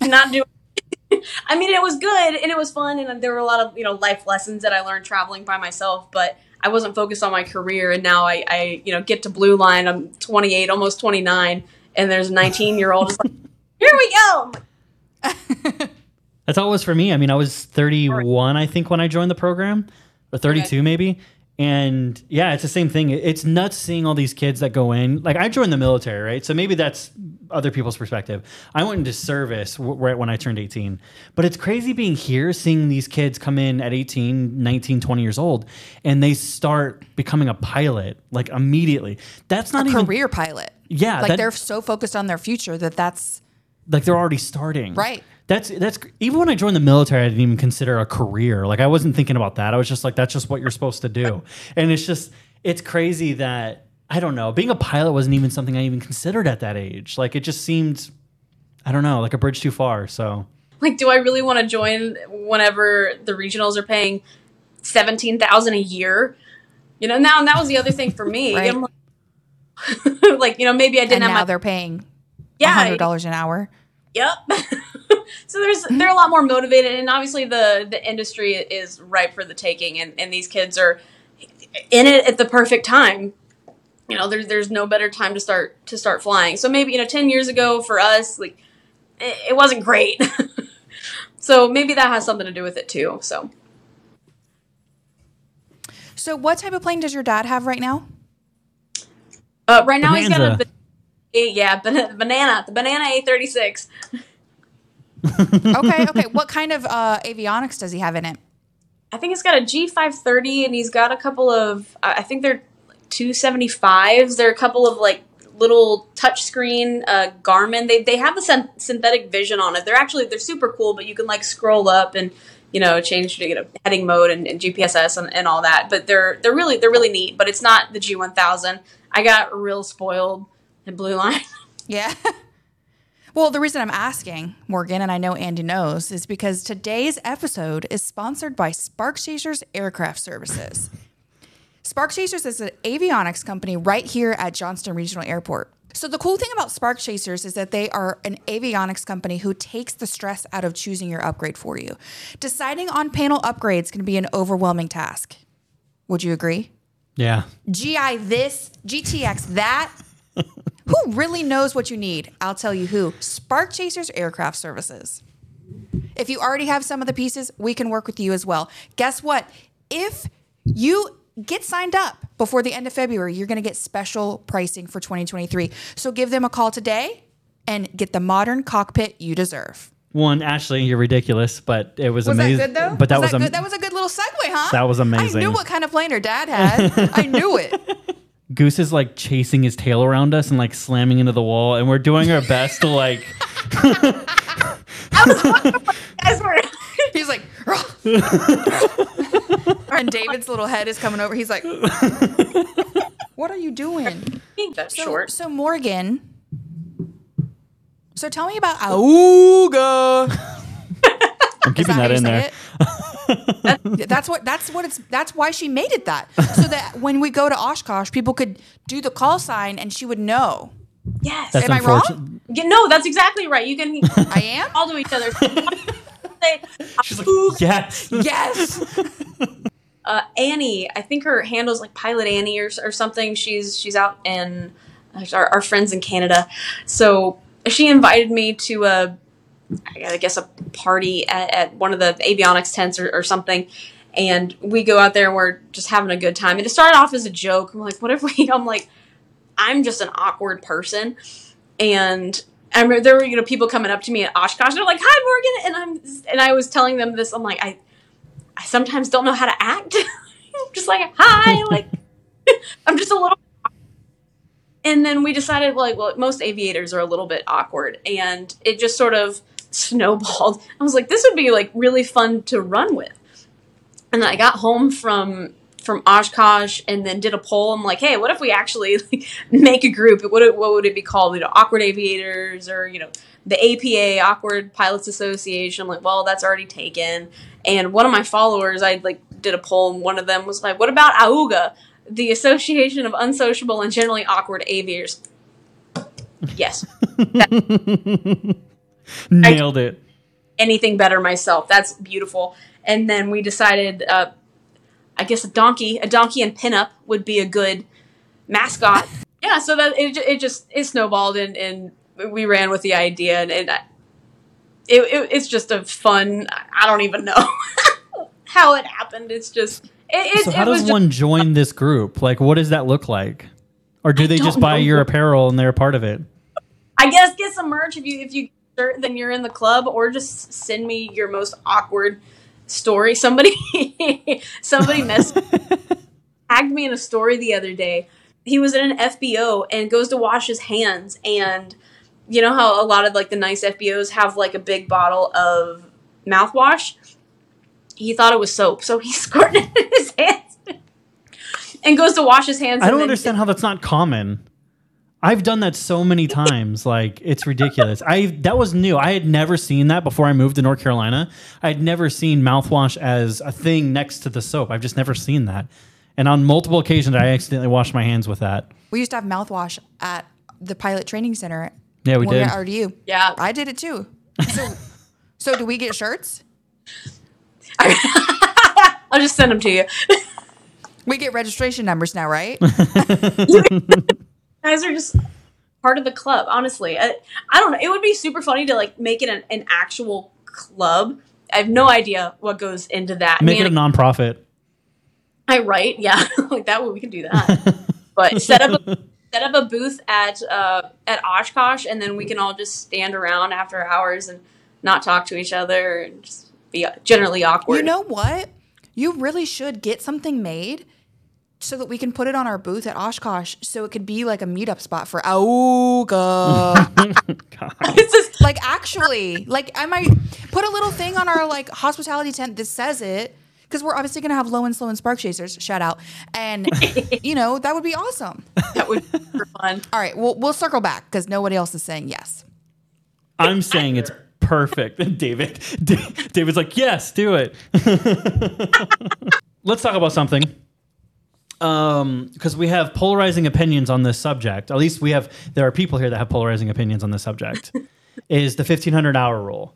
Speaker 1: not doing I mean it was good and it was fun and there were a lot of you know life lessons that I learned traveling by myself. But I wasn't focused on my career and now I, I you know get to blue line I'm 28 almost 29 and there's a 19 year old like here we go.
Speaker 2: That's how it was for me. I mean, I was 31, I think, when I joined the program, or 32 okay. maybe. And yeah, it's the same thing. It's nuts seeing all these kids that go in. Like I joined the military, right? So maybe that's other people's perspective. I went into service right when I turned 18. But it's crazy being here, seeing these kids come in at 18, 19, 20 years old, and they start becoming a pilot like immediately. That's not
Speaker 3: a
Speaker 2: even
Speaker 3: career pilot.
Speaker 2: Yeah,
Speaker 3: like that, they're so focused on their future that that's
Speaker 2: like they're already starting.
Speaker 3: Right.
Speaker 2: That's that's even when I joined the military, I didn't even consider a career. Like I wasn't thinking about that. I was just like, that's just what you're supposed to do. And it's just it's crazy that I don't know. Being a pilot wasn't even something I even considered at that age. Like it just seemed, I don't know, like a bridge too far. So
Speaker 1: like, do I really want to join whenever the regionals are paying seventeen thousand a year? You know, now and that was the other thing for me. right. like, like, you know, maybe I didn't
Speaker 3: and
Speaker 1: have
Speaker 3: now
Speaker 1: my,
Speaker 3: they're paying yeah hundred dollars an hour.
Speaker 1: Yep. so there's they're a lot more motivated, and obviously the the industry is ripe for the taking, and and these kids are in it at the perfect time. You know, there's there's no better time to start to start flying. So maybe you know, ten years ago for us, like it, it wasn't great. so maybe that has something to do with it too. So.
Speaker 3: So, what type of plane does your dad have right now?
Speaker 1: Uh, right now, Bonanza. he's got a yeah, banana, the banana A36.
Speaker 3: okay, okay. What kind of uh, avionics does he have in it?
Speaker 1: I think he's got a G530 and he's got a couple of, I think they're 275s. They're a couple of like little touchscreen uh, Garmin. They, they have the synthetic vision on it. They're actually, they're super cool, but you can like scroll up and, you know, change to get a heading mode and, and GPSS and, and all that. But they're, they're really, they're really neat, but it's not the G1000. I got real spoiled the blue line.
Speaker 3: Yeah. Well, the reason I'm asking, Morgan, and I know Andy knows, is because today's episode is sponsored by Spark Chasers Aircraft Services. Spark Chasers is an avionics company right here at Johnston Regional Airport. So, the cool thing about Spark Chasers is that they are an avionics company who takes the stress out of choosing your upgrade for you. Deciding on panel upgrades can be an overwhelming task. Would you agree?
Speaker 2: Yeah.
Speaker 3: GI this, GTX that. Who really knows what you need? I'll tell you who Spark Chasers Aircraft Services. If you already have some of the pieces, we can work with you as well. Guess what? If you get signed up before the end of February, you're going to get special pricing for 2023. So give them a call today and get the modern cockpit you deserve.
Speaker 2: One, Ashley, you're ridiculous, but it was,
Speaker 3: was
Speaker 2: amazing.
Speaker 3: That good though?
Speaker 2: But that
Speaker 3: was,
Speaker 2: was,
Speaker 3: that, am- that was a good little segue, huh?
Speaker 2: That was amazing.
Speaker 3: I knew what kind of plane her dad had. I knew it.
Speaker 2: Goose is like chasing his tail around us and like slamming into the wall, and we're doing our best to like.
Speaker 3: He's like, and David's little head is coming over. He's like, "What are you doing?"
Speaker 1: That's
Speaker 3: so,
Speaker 1: short.
Speaker 3: So Morgan. So tell me about Auga.
Speaker 2: I'm keeping that, that in there.
Speaker 3: That's what that's what it's that's why she made it that so that when we go to Oshkosh, people could do the call sign and she would know.
Speaker 1: Yes.
Speaker 3: That's Am I wrong?
Speaker 1: Yeah, no, that's exactly right. You can.
Speaker 3: I am.
Speaker 1: All to each other.
Speaker 2: She's like, yes,
Speaker 3: yes.
Speaker 1: Uh, Annie, I think her handle's like Pilot Annie or, or something. She's she's out in uh, our, our friends in Canada, so she invited me to a I guess a party at, at one of the avionics tents or, or, something. And we go out there and we're just having a good time. And it started off as a joke. I'm like, what if we, I'm like, I'm just an awkward person. And I remember there were, you know, people coming up to me at Oshkosh. They're like, hi, Morgan. And I'm, and I was telling them this. I'm like, I, I sometimes don't know how to act. just like, hi, like, I'm just a little and then we decided like well most aviators are a little bit awkward and it just sort of just snowballed. I was like, this would be like really fun to run with. And then I got home from from Oshkosh and then did a poll. I'm like, hey, what if we actually like, make a group? What what would it be called? You know, awkward aviators or you know the APA, Awkward Pilots Association. I'm like, well, that's already taken. And one of my followers, I like did a poll, and one of them was like, what about AUGA, the Association of Unsociable and Generally Awkward Aviators? Yes.
Speaker 2: Nailed it.
Speaker 1: Anything better myself. That's beautiful. And then we decided, uh, I guess a donkey, a donkey and pinup would be a good mascot. yeah, so that it, it just it snowballed and, and we ran with the idea and, and I, it, it, it's just a fun. I don't even know how it happened. It's just it, it,
Speaker 2: So how does
Speaker 1: just-
Speaker 2: one join this group? Like, what does that look like? Or do
Speaker 1: I
Speaker 2: they just buy
Speaker 1: know.
Speaker 2: your apparel and they're a part of it?
Speaker 1: I guess get some merch if you if you shirt, then you're in the club, or just send me your most awkward story. Somebody somebody mess tagged me in a story the other day. He was in an FBO and goes to wash his hands, and you know how a lot of like the nice FBOs have like a big bottle of mouthwash. He thought it was soap, so he squirted it in his hands and goes to wash his hands.
Speaker 2: I don't understand how that's not common. I've done that so many times. Like it's ridiculous. I that was new. I had never seen that before I moved to North Carolina. I had never seen mouthwash as a thing next to the soap. I've just never seen that. And on multiple occasions, I accidentally washed my hands with that.
Speaker 3: We used to have mouthwash at the pilot training center.
Speaker 2: Yeah, we
Speaker 3: when
Speaker 2: did.
Speaker 3: at RDU.
Speaker 1: Yeah,
Speaker 3: I did it too. So, so do we get shirts?
Speaker 1: I'll just send them to you.
Speaker 3: We get registration numbers now, right?
Speaker 1: Guys are just part of the club honestly. I, I don't know. It would be super funny to like make it an, an actual club. I have no idea what goes into that.
Speaker 2: Make
Speaker 1: Man,
Speaker 2: it a nonprofit.
Speaker 1: i write? Yeah. Like that way we can do that. But set up a set up a booth at uh at oshkosh and then we can all just stand around after hours and not talk to each other and just be generally awkward.
Speaker 3: You know what? You really should get something made so that we can put it on our booth at Oshkosh so it could be like a meetup spot for Auga.
Speaker 1: it's just
Speaker 3: like actually, like I might put a little thing on our like hospitality tent that says it because we're obviously gonna have low and slow and spark chasers. Shout out, and you know that would be awesome.
Speaker 1: that would be super fun
Speaker 3: All right, we'll we'll circle back because nobody else is saying yes.
Speaker 2: I'm saying it's perfect. David, David's like, yes, do it. Let's talk about something. Um, because we have polarizing opinions on this subject. At least we have. There are people here that have polarizing opinions on this subject. is the 1500 hour rule.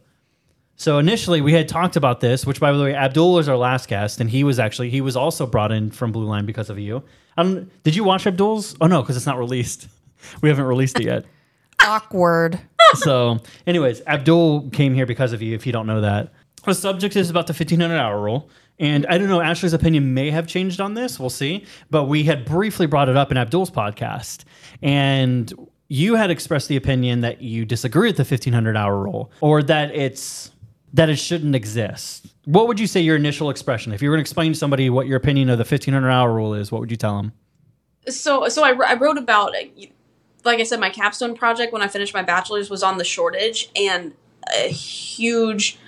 Speaker 2: So initially we had talked about this, which by the way, Abdul was our last guest, and he was actually he was also brought in from Blue Line because of you. Um, did you watch Abdul's? Oh no, because it's not released. We haven't released it yet
Speaker 3: Awkward.
Speaker 2: so, anyways, Abdul came here because of you. If you don't know that, the subject is about the 1500 hour rule. And I don't know, Ashley's opinion may have changed on this. We'll see. But we had briefly brought it up in Abdul's podcast. And you had expressed the opinion that you disagree with the 1500 hour rule or that it's that it shouldn't exist. What would you say your initial expression? If you were going to explain to somebody what your opinion of the 1500 hour rule is, what would you tell them?
Speaker 1: so so I, I wrote about like i said my capstone project when i finished my bachelor's was on the shortage and a huge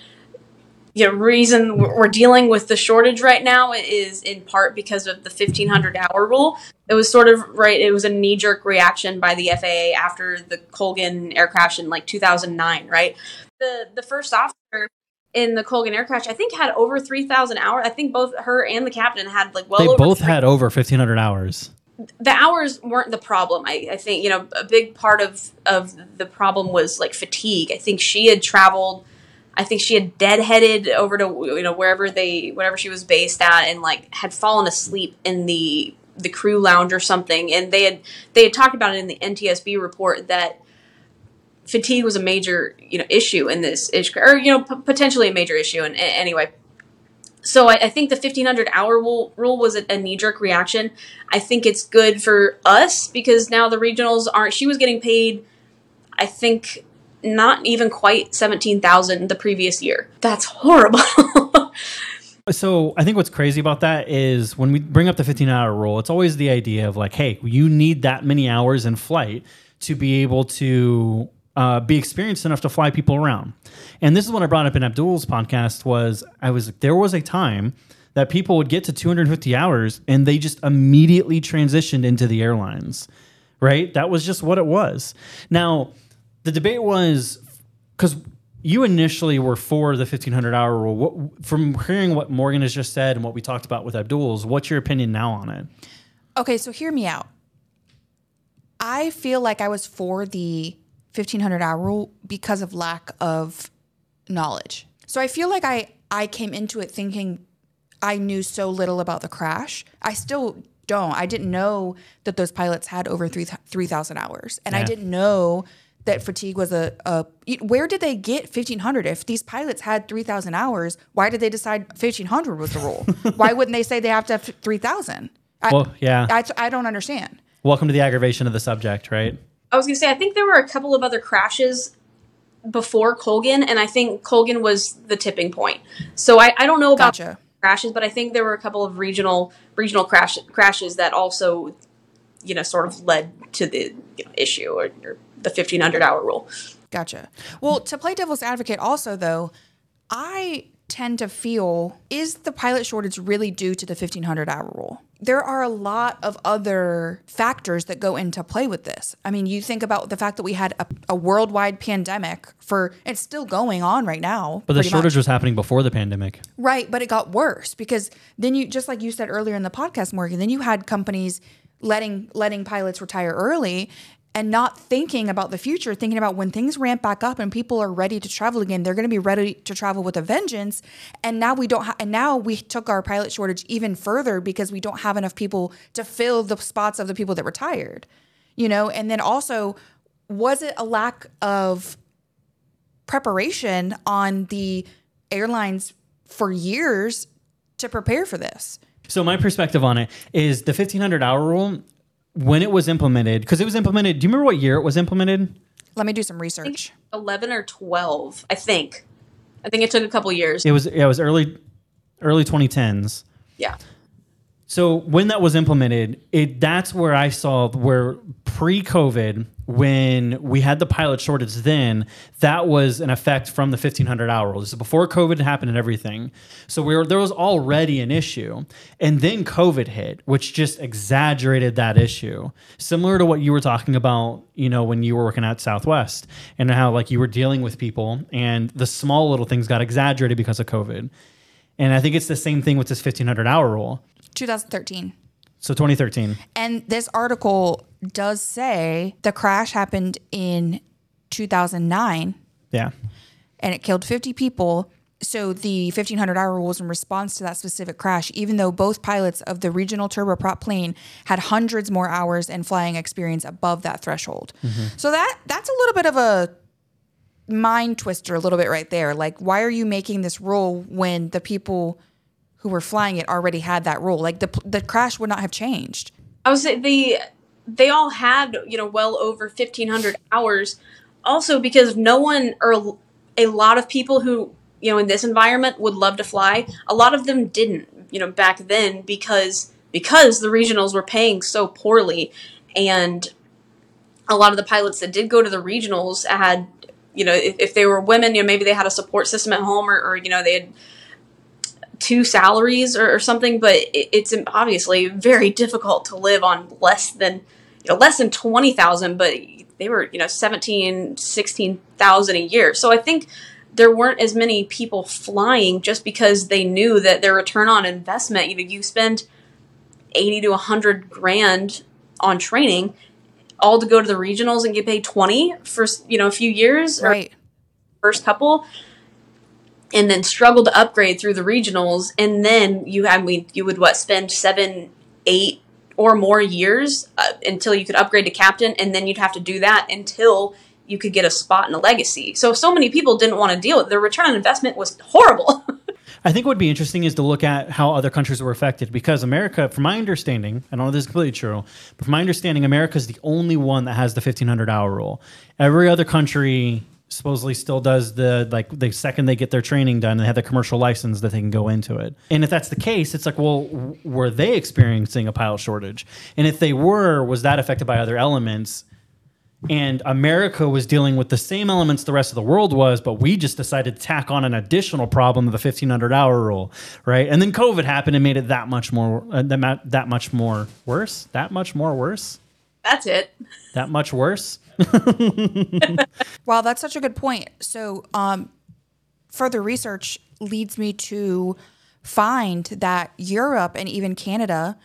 Speaker 1: know, reason we're dealing with the shortage right now is in part because of the 1500 hour rule it was sort of right it was a knee-jerk reaction by the faa after the colgan air crash in like 2009 right the the first officer in the colgan air crash i think had over 3000 hours i think both her and the captain had like well
Speaker 2: They
Speaker 1: over
Speaker 2: both
Speaker 1: three-
Speaker 2: had over 1500 hours.
Speaker 1: the hours weren't the problem. I, I think you know a big part of of the problem was like fatigue. I think she had traveled. I think she had deadheaded over to you know wherever they wherever she was based at, and like had fallen asleep in the the crew lounge or something. And they had they had talked about it in the NTSB report that fatigue was a major you know issue in this issue, or you know p- potentially a major issue. And a- anyway, so I, I think the 1500 hour rule, rule was a, a knee jerk reaction. I think it's good for us because now the regionals aren't. She was getting paid, I think, not even quite 17,000 the previous year. That's horrible.
Speaker 2: So I think what's crazy about that is when we bring up the 15 hour rule, it's always the idea of like, hey, you need that many hours in flight to be able to uh, be experienced enough to fly people around. And this is what I brought up in Abdul's podcast was I was there was a time that people would get to 250 hours and they just immediately transitioned into the airlines. Right? That was just what it was. Now, the debate was cuz you initially were for the 1500 hour rule. What, from hearing what Morgan has just said and what we talked about with Abdul's, what's your opinion now on it?
Speaker 3: Okay, so hear me out. I feel like I was for the 1500 hour rule because of lack of knowledge. So I feel like I I came into it thinking I knew so little about the crash. I still don't. I didn't know that those pilots had over 3 3000 hours. And yeah. I didn't know that fatigue was a, a where did they get 1500 if these pilots had 3000 hours why did they decide 1500 was the rule? Why wouldn't they say they have to have 3000
Speaker 2: well yeah.
Speaker 3: I, I don't understand.
Speaker 2: Welcome to the aggravation of the subject right?
Speaker 1: I was going to say, I think there were a couple of other crashes before Colgan, and I think Colgan was the tipping point. So I, I don't know about gotcha. crashes, but I think there were a couple of regional regional crash, crashes that also, you know, sort of led to the you know, issue or, or the fifteen hundred hour rule.
Speaker 3: Gotcha. Well, to play devil's advocate, also though, I tend to feel is the pilot shortage really due to the 1500 hour rule? There are a lot of other factors that go into play with this. I mean, you think about the fact that we had a, a worldwide pandemic for it's still going on right now.
Speaker 2: But the shortage much. was happening before the pandemic.
Speaker 3: Right, but it got worse because then you just like you said earlier in the podcast Morgan, then you had companies letting letting pilots retire early and not thinking about the future, thinking about when things ramp back up and people are ready to travel again, they're going to be ready to travel with a vengeance. And now we don't, ha- and now we took our pilot shortage even further because we don't have enough people to fill the spots of the people that retired, you know. And then also, was it a lack of preparation on the airlines for years to prepare for this?
Speaker 2: So my perspective on it is the 1500 hour rule when it was implemented, because it was implemented. Do you remember what year it was implemented?
Speaker 3: Let me do some research.
Speaker 1: Eleven or twelve, I think. I think it took a couple years.
Speaker 2: It was it was early early 2010s.
Speaker 1: Yeah.
Speaker 2: So when that was implemented, it that's where I saw where pre-COVID when we had the pilot shortage then that was an effect from the 1500 hour rule this is before covid happened and everything. So we were there was already an issue. And then covid hit which just exaggerated that issue. Similar to what you were talking about you know when you were working at southwest and how like you were dealing with people and the small little things got exaggerated because of covid. And i think it's the same thing with this 1500 hour rule
Speaker 3: 2013
Speaker 2: so 2013.
Speaker 3: And this article does say the crash happened in 2009.
Speaker 2: Yeah.
Speaker 3: And it killed 50 people. So the 1500 hour rule was in response to that specific crash, even though both pilots of the regional turboprop plane had hundreds more hours and flying experience above that threshold. Mm-hmm. So that that's a little bit of a mind twister a little bit right there. Like why are you making this rule when the people who were flying it already had that rule. Like the the crash would not have changed.
Speaker 1: I was say the they all had you know well over fifteen hundred hours. Also because no one or a lot of people who you know in this environment would love to fly. A lot of them didn't you know back then because because the regionals were paying so poorly and a lot of the pilots that did go to the regionals had you know if, if they were women you know maybe they had a support system at home or, or you know they had two salaries or, or something, but it, it's obviously very difficult to live on less than you know less than twenty thousand, but they were you know 17, 16,000 a year. So I think there weren't as many people flying just because they knew that their return on investment. You know, you spend eighty to hundred grand on training, all to go to the regionals and get paid twenty for you know a few years,
Speaker 3: right?
Speaker 1: first couple and then struggle to upgrade through the regionals and then you I mean you would what spend 7 8 or more years uh, until you could upgrade to captain and then you'd have to do that until you could get a spot in a legacy. So so many people didn't want to deal with it. Their return on investment was horrible.
Speaker 2: I think what would be interesting is to look at how other countries were affected because America, from my understanding, I don't know if this is completely true, but from my understanding, America is the only one that has the 1500 hour rule. Every other country supposedly still does the like the second they get their training done they have the commercial license that they can go into it and if that's the case it's like well were they experiencing a pilot shortage and if they were was that affected by other elements and America was dealing with the same elements the rest of the world was, but we just decided to tack on an additional problem of the 1500 hour rule, right? And then COVID happened and made it that much more uh, that, that much more worse, that much more worse.
Speaker 1: That's it.
Speaker 2: That much worse.
Speaker 3: Wow, that's such a good point. So, um, further research leads me to find that Europe and even Canada,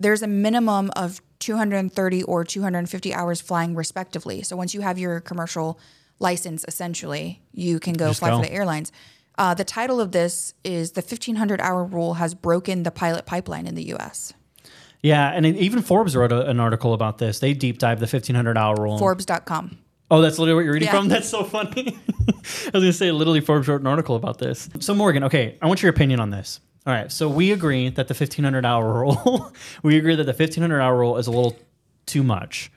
Speaker 3: there's a minimum of 230 or 250 hours flying, respectively. So, once you have your commercial license, essentially, you can go
Speaker 2: Just
Speaker 3: fly
Speaker 2: go.
Speaker 3: for the airlines. Uh, the title of this is The 1500 Hour Rule Has Broken the Pilot Pipeline in the US.
Speaker 2: Yeah, and even Forbes wrote a, an article about this. They deep dive the 1500 hour rule.
Speaker 3: Forbes.com.
Speaker 2: Oh, that's literally what you're reading
Speaker 3: Yeah.
Speaker 2: from? That's so funny. I was going to say, literally, Forbes wrote an article about this. So, Morgan, okay, I want your opinion on this. All right, so we agree that the 1500 hour rule, we agree that the 1500 hour rule is a little too much.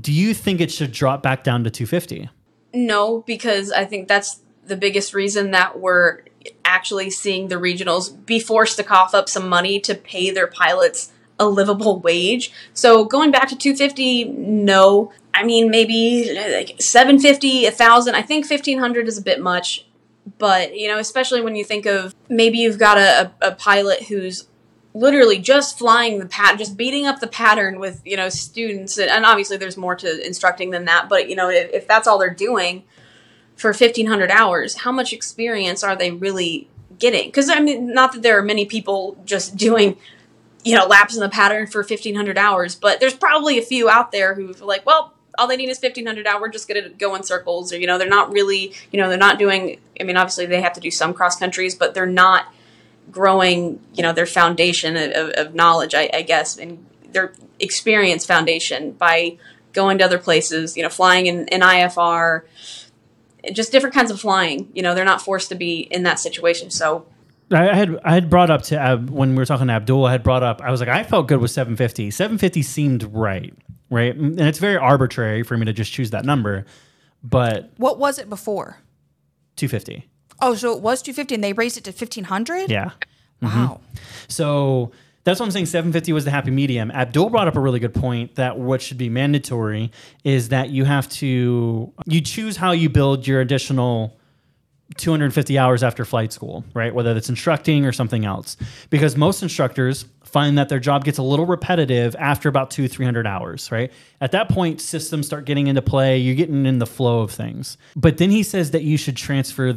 Speaker 2: Do you think it should drop back down to 250?
Speaker 1: No, because I think that's the biggest reason that we're actually seeing the regionals be forced to cough up some money to pay their pilots a livable wage. So going back to 250, no. I mean, maybe like 750, 1000. I think 1500 is a bit much. But, you know, especially when you think of maybe you've got a, a, a pilot who's literally just flying the pat just beating up the pattern with you know students and, and obviously there's more to instructing than that but you know if, if that's all they're doing for 1500 hours how much experience are they really getting because i mean not that there are many people just doing you know laps in the pattern for 1500 hours but there's probably a few out there who are like well all they need is 1500 hours just going to go in circles or you know they're not really you know they're not doing i mean obviously they have to do some cross countries but they're not growing, you know, their foundation of, of, of knowledge, I, I guess, and their experience foundation by going to other places, you know, flying in, in IFR, just different kinds of flying. You know, they're not forced to be in that situation. So,
Speaker 2: I had I had brought up to Ab, when we were talking to Abdul. I had brought up. I was like, I felt good with 750. 750 seemed right, right, and it's very arbitrary for me to just choose that number, but
Speaker 3: What was it before?
Speaker 2: 250.
Speaker 3: Oh, so it was 250 and they raised it to 1500?
Speaker 2: Yeah. Mm-hmm.
Speaker 3: Wow.
Speaker 2: So that's what I'm saying. 750 was the happy medium. Abdul brought up a really good point that what should be mandatory is that you have to you choose how you build your additional 250 hours after flight school, right? Whether that's instructing or something else, because most instructors find that their job gets a little repetitive after about two 300 hours right? At that point systems start getting into play. You're getting in the flow of things. But then he says that you should transfer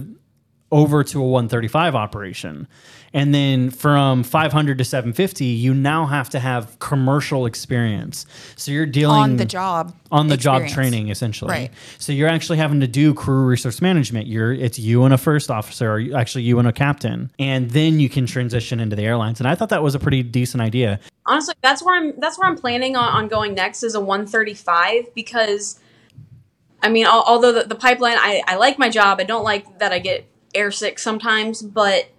Speaker 2: over to a 135 operation. And then from 500 to 750, you now have to have commercial experience. So you're dealing
Speaker 3: On the job.
Speaker 2: on the job training essentially.
Speaker 3: Right.
Speaker 2: So you're actually having to do crew resource management. You're it's you and a first officer, or actually you and a captain, and then you can transition into the airlines. And I thought that was a pretty decent idea.
Speaker 1: honestly, that's where I'm. That's where I'm planning on, on going next is a 135 because, I mean, although the, the pipeline, I, I like my job. I don't like that I get airsick sometimes, but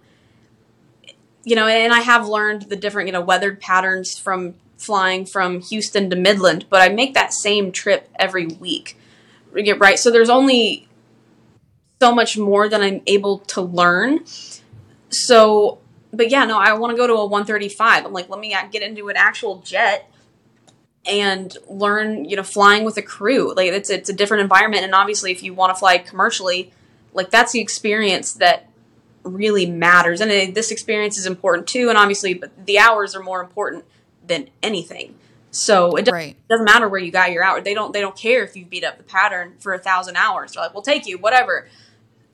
Speaker 1: you know, and I have learned the different you know weathered patterns from flying from Houston to Midland. But I make that same trip every week, right. So there's only so much more that I'm able to learn. So, but yeah, no, I want to go to a 135. I'm like, let me get into an actual jet and learn, you know, flying with a crew. Like it's it's a different environment, and obviously, if you want to fly commercially, like that's the experience that really matters. And uh, this experience is important too. And obviously, but the hours are more important than anything. So it doesn't,
Speaker 3: Right.
Speaker 1: doesn't matter where you got your hour. They don't they don't care if you beat up the pattern for a thousand hours. They're like, we'll take you, whatever.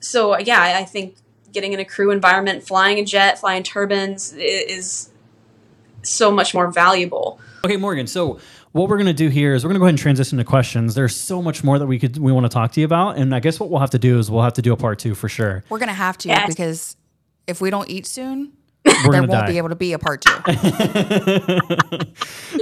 Speaker 1: So uh, yeah, I I think getting in a crew environment, flying a jet, flying turbines is so much more valuable.
Speaker 2: Okay, Morgan. So what we're gonna do here is we're gonna go ahead and transition to questions. There's so much more that we could we want to talk to you about, and I guess what we'll have to do is we'll have to do a part two for sure.
Speaker 3: We're going to have to
Speaker 1: Yes.
Speaker 3: because if we don't eat soon,
Speaker 2: We're
Speaker 3: there won't
Speaker 2: die.
Speaker 3: be able to be a part two.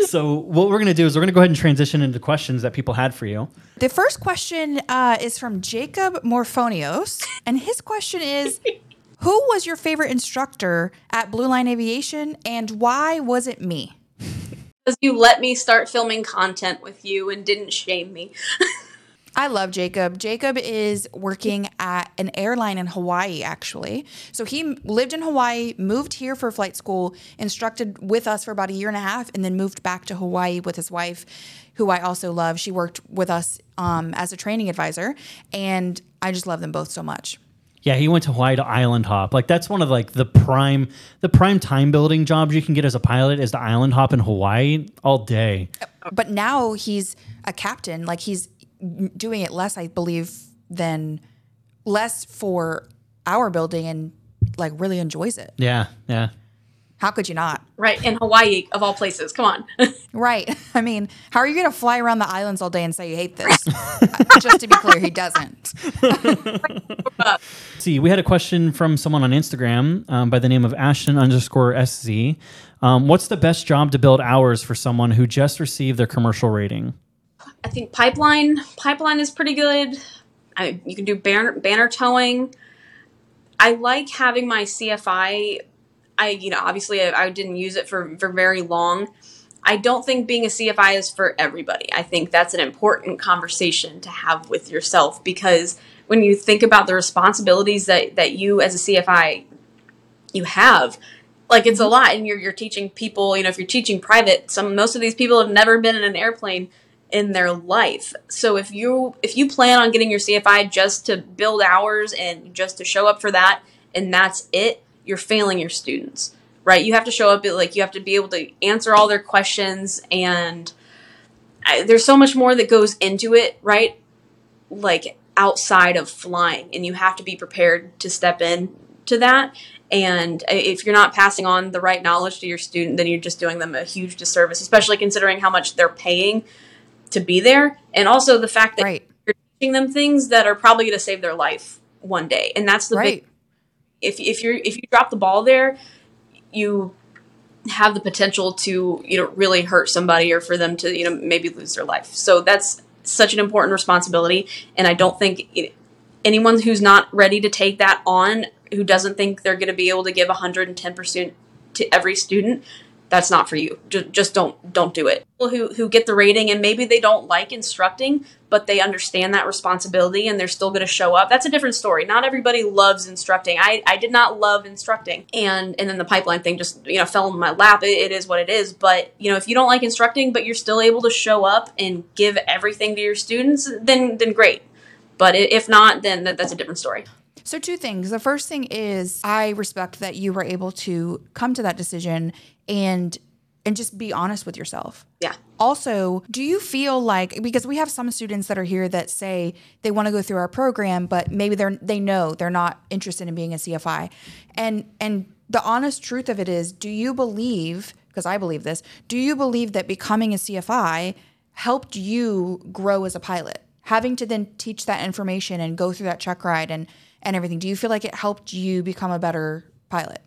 Speaker 2: so what we're gonna do is we're gonna go ahead and transition into questions that people had for you.
Speaker 3: the first question uh, is from Jacob Morphonios, and his question is Who was your favorite instructor at Blue Line Aviation, and why was it me?
Speaker 1: Because you let me start filming content with you and didn't shame me.
Speaker 3: I love Jacob. Jacob is working at an airline in Hawaii, actually. So he lived in Hawaii, moved here for flight school, instructed with us for about a year and a half, and then moved back to Hawaii with his wife, who I also love. She worked with us um, as a training advisor, and I just love them both so much.
Speaker 2: Yeah, he went to Hawaii to island hop. Like that's one of like the prime the prime time building jobs you can get as a pilot is to island hop in Hawaii all day.
Speaker 3: But now he's a captain. Like he's doing it less, I believe, than less for our building and like really enjoys it.
Speaker 2: Yeah, yeah.
Speaker 3: How could you not?
Speaker 1: Right. In Hawaii, of all places. Come on.
Speaker 3: Right. I mean, how are you going to fly around the islands all day and say you hate this? Just to be clear, he doesn't.
Speaker 2: See, we had a question from someone on Instagram um, by the name of Ashton underscore SZ. Um, what's the best job to build hours for someone who just received their commercial rating?
Speaker 1: I think pipeline pipeline is pretty good. I, you can do banner, banner towing. I like having my CFI. I you know obviously I, I didn't use it for for very long. I don't think being a CFI is for everybody. I think that's an important conversation to have with yourself because when you think about the responsibilities that that you as a CFI you have like it's a lot and you're you're teaching people, you know, if you're teaching private, some most of these people have never been in an airplane in their life. So if you if you plan on getting your CFI just to build hours and just to show up for that and that's it, you're failing your students. Right? You have to show up like you have to be able to answer all their questions and I, there's so much more that goes into it, right? Like outside of flying and you have to be prepared to step in to that and if you're not passing on the right knowledge to your student then you're just doing them a huge disservice especially considering how much they're paying to be there and also the fact that
Speaker 3: Right.
Speaker 1: you're teaching them things that are probably going to save their life one day and that's the
Speaker 3: Right.
Speaker 1: big if, if you're if you drop the ball there you have the potential to you know really hurt somebody or for them to you know maybe lose their life. So that's such an important responsibility. And i don't think it, anyone who's not ready to take that on who doesn't think they're going to be able to give 110% to every student that's not for you. Just, just don't don't do it. People who who get the rating and maybe they don't like instructing but they understand that responsibility and they're still going to show up that's a different story. Not everybody loves instructing. I i did not love instructing. And and then the pipeline thing just you know fell in my lap. It, it is what it is. But you know if you don't like instructing but you're still able to show up and give everything to your students then then great. But if not then that, that's a different story.
Speaker 3: So, two things. The first thing is I respect that you were able to come to that decision and and just be honest with yourself.
Speaker 1: yeah
Speaker 3: Also, do you feel like because we have some students that are here that say they want to go through our program, but maybe they're they know they're not interested in being a CFI. And and the honest truth of it is, do you believe, because I believe this, do you believe that becoming a CFI helped you grow as a pilot? Having to then teach that information and go through that check ride and and everything, do you feel like it helped you become a better pilot?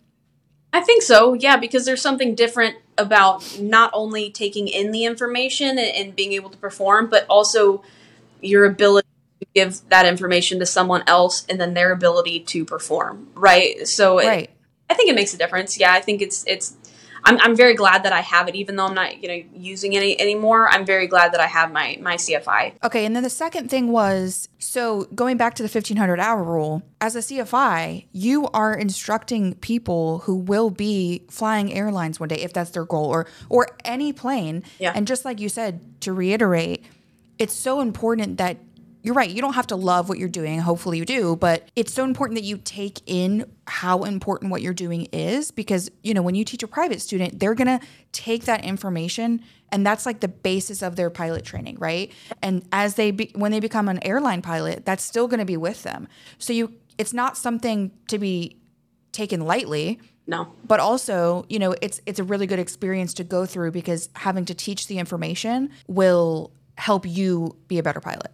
Speaker 1: I think so, yeah, because there's something different about not only taking in the information and, and being able to perform, but also your ability to give that information to someone else and then their ability to perform, right? So it- I think it makes a difference. Yeah, I think it's it's. I'm, I'm very glad that I have it, even though I'm not you know using any anymore. I'm very glad that I have my my CFI.
Speaker 3: Okay, and then the second thing was so going back to the 1500 hour rule, as a CFI, you are instructing people who will be flying airlines one day if that's their goal or or any plane.
Speaker 1: Yeah.
Speaker 3: And just like you said, to reiterate, it's so important that you're right, you don't have to love what you're doing, hopefully you do, but it's so important that you take in how important what you're doing is because, you know, when you teach a private student, they're going to take that information and that's like the basis of their pilot training, right? And as they be, when they become an airline pilot, that's still going to be with them. So you it's not something to be taken lightly
Speaker 1: No,
Speaker 3: but also you know it's it's a really good experience to go through because having to teach the information will help you be a better pilot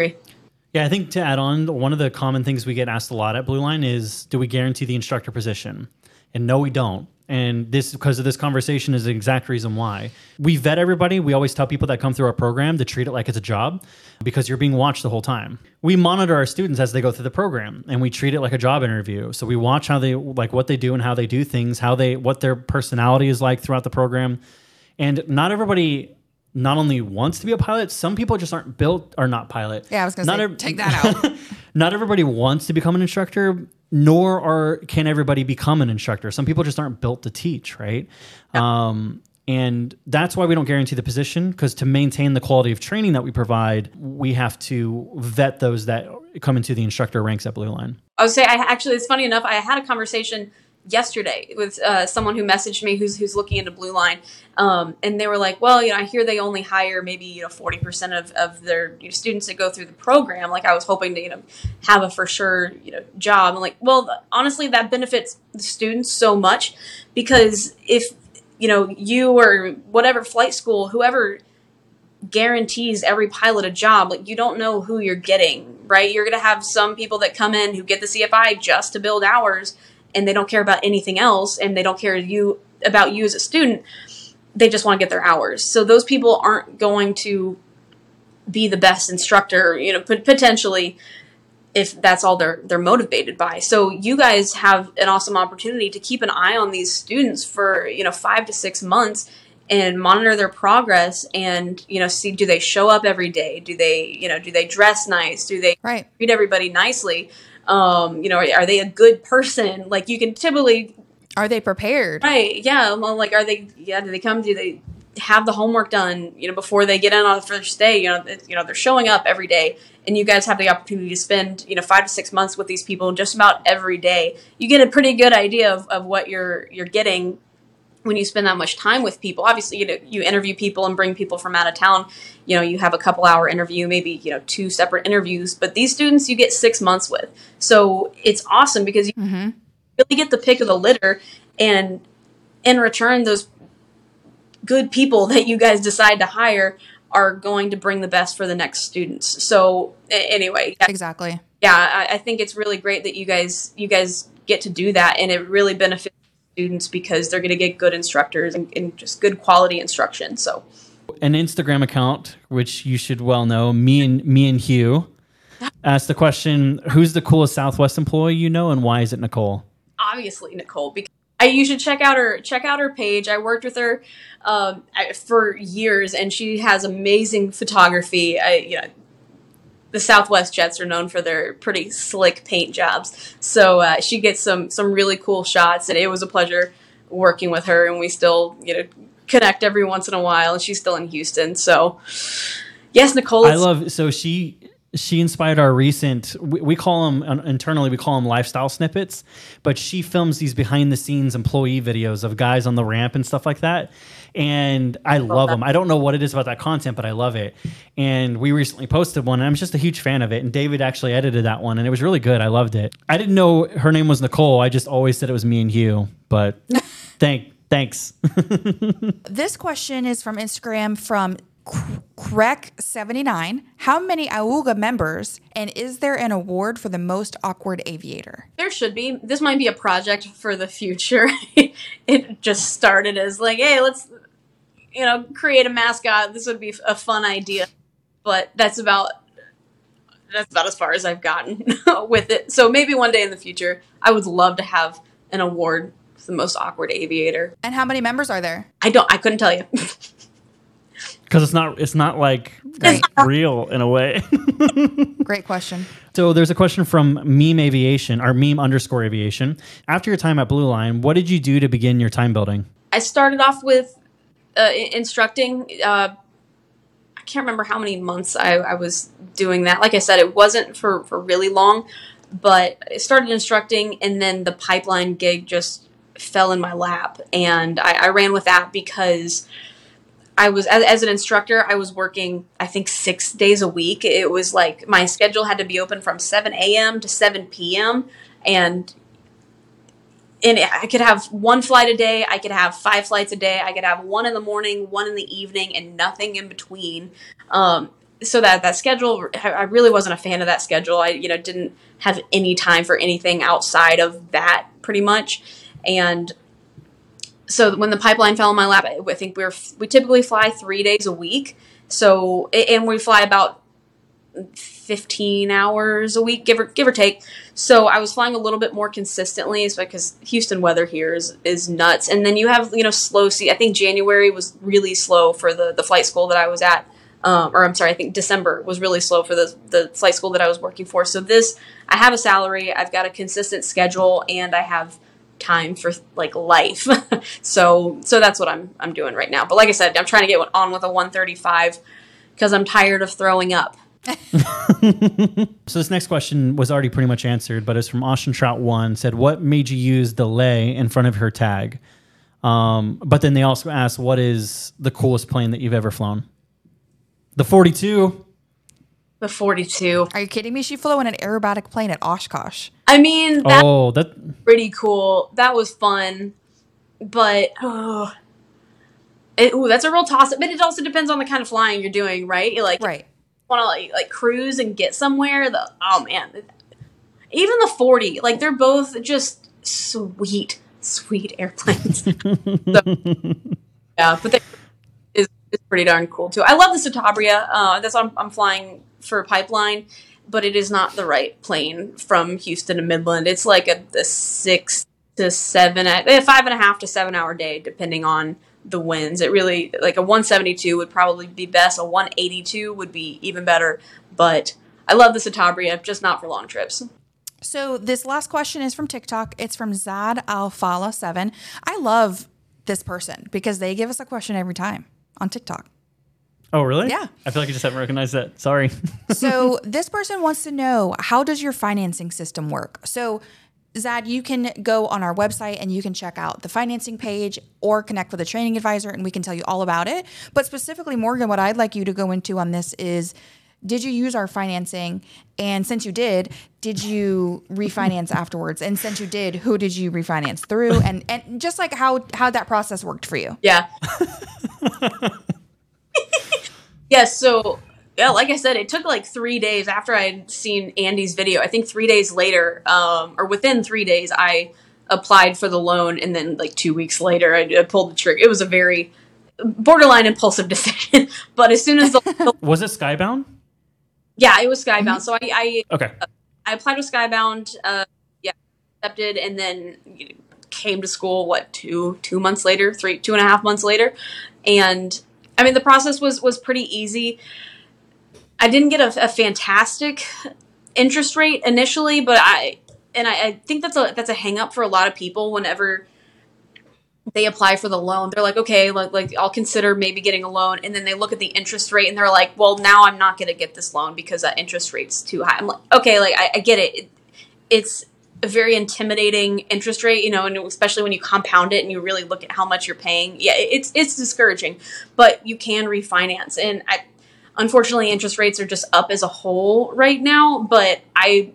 Speaker 1: agree.
Speaker 2: Yeah, I think to add on, one of the common things we get asked a lot at Blue Line is do we guarantee the instructor position? And no, we don't. And this, because of this conversation, is the exact reason why. We vet everybody. We always tell people that come through our program to treat it like it's a job because you're being watched the whole time. We monitor our students as they go through the program and we treat it like a job interview. So we watch how they, like what they do and how they do things, how they, what their personality is like throughout the program. And not everybody not only wants to be a pilot, some people just aren't built or not pilot.
Speaker 3: Yeah, I was gonna
Speaker 2: Not
Speaker 3: say,
Speaker 2: ev-
Speaker 3: take that out.
Speaker 2: not everybody wants to become an instructor, nor are can everybody become an instructor. Some people just aren't built to teach, right? Um, and that's why we don't guarantee the position because to maintain the quality of training that we provide, we have to vet those that come into the instructor ranks at Blue Line.
Speaker 1: I would say I actually it's funny enough I had a conversation yesterday with uh, someone who messaged me who's who's looking into Blue Line, um, and they were like, "Well, you know, I hear they only hire maybe you know forty percent of of their you know, students that go through the program. Like I was hoping to you know have a for sure you know job. I'm like, well, honestly, that benefits the students so much because if you know you or whatever flight school, whoever guarantees every pilot a job. Like you don't know who you're getting, right? You're going to have some people that come in who get the CFI just to build hours and they don't care about anything else and they don't care you about you as a student. They just want to get their hours. So those people aren't going to be the best instructor, you know, potentially if that's all they're they're motivated by. So you guys have an awesome opportunity to keep an eye on these students for, you know, 5 to 6 months and monitor their progress and, you know, see do they show up every day? Do they, you know, do they dress nice? Do they
Speaker 3: right.
Speaker 1: treat everybody nicely? Um, you know, are they a good person? Like you can typically
Speaker 3: Are they prepared?
Speaker 1: Right. Yeah. Well, like, are they? Yeah. Do they come? Do they have the homework done? You know, before they get in on the first day. You know, you know, they're showing up every day, and you guys have the opportunity to spend you know five to six months with these people just about every day. You get a pretty good idea of, of what you're you're getting when you spend that much time with people. Obviously, you know, you interview people and bring people from out of town. You know, you have a couple hour interview, maybe you know two separate interviews, but these students you get six months with. So it's awesome because you
Speaker 3: Mm-hmm.
Speaker 1: really get the pick of the litter and in return those good people that you guys decide to hire are going to bring the best for the next students so anyway yeah,
Speaker 3: Exactly.
Speaker 1: yeah I, I think it's really great that you guys you guys get to do that and it really benefits students because they're going to get good instructors and, and just good quality instruction so
Speaker 2: An Instagram account, which you should well know, me and me and Hugh, asked the question: Who's the coolest Southwest employee you know, and why is it Nicole?
Speaker 1: obviously Nicole because I, you should check out her check out her page. I worked with her um, I- for years, and she has amazing photography. I, you know, the Southwest Jets are known for their pretty slick paint jobs, so uh, she gets some some really cool shots, and it was a pleasure working with her. And we still you know connect every once in a while, and she's still in Houston. So yes, Nicole.
Speaker 2: I love so she she inspired our recent we, we call them internally we call them lifestyle snippets but she films these behind the scenes employee videos of guys on the ramp and stuff like that and i love them i don't know what it is about that content but i love it and we recently posted one and i'm just a huge fan of it and david actually edited that one and it was really good i loved it i didn't know her name was nicole i just always said it was me and hugh but thank thanks
Speaker 3: This question is from Instagram from Crec79. How many Auga members and is there an award for the most awkward aviator?
Speaker 1: There should be. This might be a project for the future. it just started as like, hey, let's, you know, create a mascot. This would be a fun idea, but that's about that's about as far as I've gotten with it. So maybe one day in the future, I would love to have an award for the most awkward aviator.
Speaker 3: And how many members are there?
Speaker 1: I don't. I couldn't tell you.
Speaker 2: because it's not it's not like
Speaker 3: Right.
Speaker 2: real in a way
Speaker 3: Great question.
Speaker 2: So there's a question from Meme Aviation or Meme underscore Aviation. After your time at Blue Line, what did you do to begin your time building?
Speaker 1: I started off with uh, instructing. Uh, I can't remember how many months I, I was doing that. Like I said, it wasn't for, for really long, but I started instructing, and then the pipeline gig just fell in my lap, and I, I ran with that because I was as, as an instructor. I was working, I think, six days a week. It was like my schedule had to be open from seven a.m. to seven p.m. and and I could have one flight a day. I could have five flights a day. I could have one in the morning, one in the evening, and nothing in between. Um, so that that schedule, I really wasn't a fan of that schedule. I you know didn't have any time for anything outside of that, pretty much. And so when the pipeline fell in my lap, I think we're we typically fly three days a week. So and we fly about 15 hours a week, give or give or take. So I was flying a little bit more consistently, because Houston weather here is is nuts. And then you have you know slow sea. I think January was really slow for the the flight school that I was at. Um, or I'm sorry, I think December was really slow for the the flight school that I was working for. So this, I have a salary, I've got a consistent schedule, and I have time for like life. so so that's what I'm I'm doing right now. But like I said, I'm trying to get on with a 135 because I'm tired of throwing up.
Speaker 2: so this next question was already pretty much answered, but it's from Austin Trout One. Said, "What made you use delay in front of her tag?" Um, but then they also asked, "What is the coolest plane that you've ever flown?" The 42.
Speaker 1: The 42.
Speaker 3: Are you kidding me? She flew in an aerobatic plane at Oshkosh.
Speaker 1: I mean, that's
Speaker 2: Oh, that
Speaker 1: pretty cool. That was fun, but oh, it, ooh, that's a real toss up. But it also depends on the kind of flying you're doing, right? You like
Speaker 3: Right.
Speaker 1: Want to like, like cruise and get somewhere. The oh man, even the 40, like they're both just sweet, sweet airplanes. So, yeah, but they is is pretty darn cool too. I love the Citabria. Uh, that's what I'm, I'm flying for pipeline, but it is not the right plane from Houston to Midland. It's like a, a six to seven, a five and a half to seven hour day, depending on the winds. It really like a 172 would probably be best. A 182 would be even better, but I love the Citabria, just not for long trips.
Speaker 3: So this last question is from TikTok. It's from Zad Alfala seven. I love this person because they give us a question every time on TikTok.
Speaker 2: Oh, really?
Speaker 3: Yeah.
Speaker 2: I feel like I just haven't recognized that. Sorry.
Speaker 3: So this person wants to know how does your financing system work? So Zad, you can go on our website and you can check out the financing page or connect with a training advisor and we can tell you all about it. But specifically, Morgan, what I'd like you to go into on this is did you use our financing? And since you did, did you refinance afterwards? And since you did, who did you refinance through? And and just like how how that process worked for you.
Speaker 1: Yeah. yes. So, yeah, like I said, it took like three days after I had seen Andy's video. I think three days later, um, or within three days, I applied for the loan, and then like two weeks later, I, I pulled the trigger. It was a very borderline impulsive decision, but as soon as the
Speaker 2: Was it Skybound?
Speaker 1: yeah, it was Skybound. So I, I
Speaker 2: Okay.
Speaker 1: I applied with Skybound. Uh, yeah, accepted, and then you know, came to school. What two two months later, three two and a half months later, and I mean the process was was pretty easy. I didn't get a, a fantastic interest rate initially, but I and I, I think that's a that's a hang up for a lot of people whenever they apply for the loan. They're like okay like, like i'll consider maybe getting a loan. And then they look at the interest rate and they're like well now i'm not going to get this loan because that interest rate's too high. I'm like okay like i, I get it. it it's a very intimidating interest rate you know and especially when you compound it and you really look at how much you're paying. Yeah it- it's it's discouraging but you can refinance. And i unfortunately interest rates are just up as a whole right now but i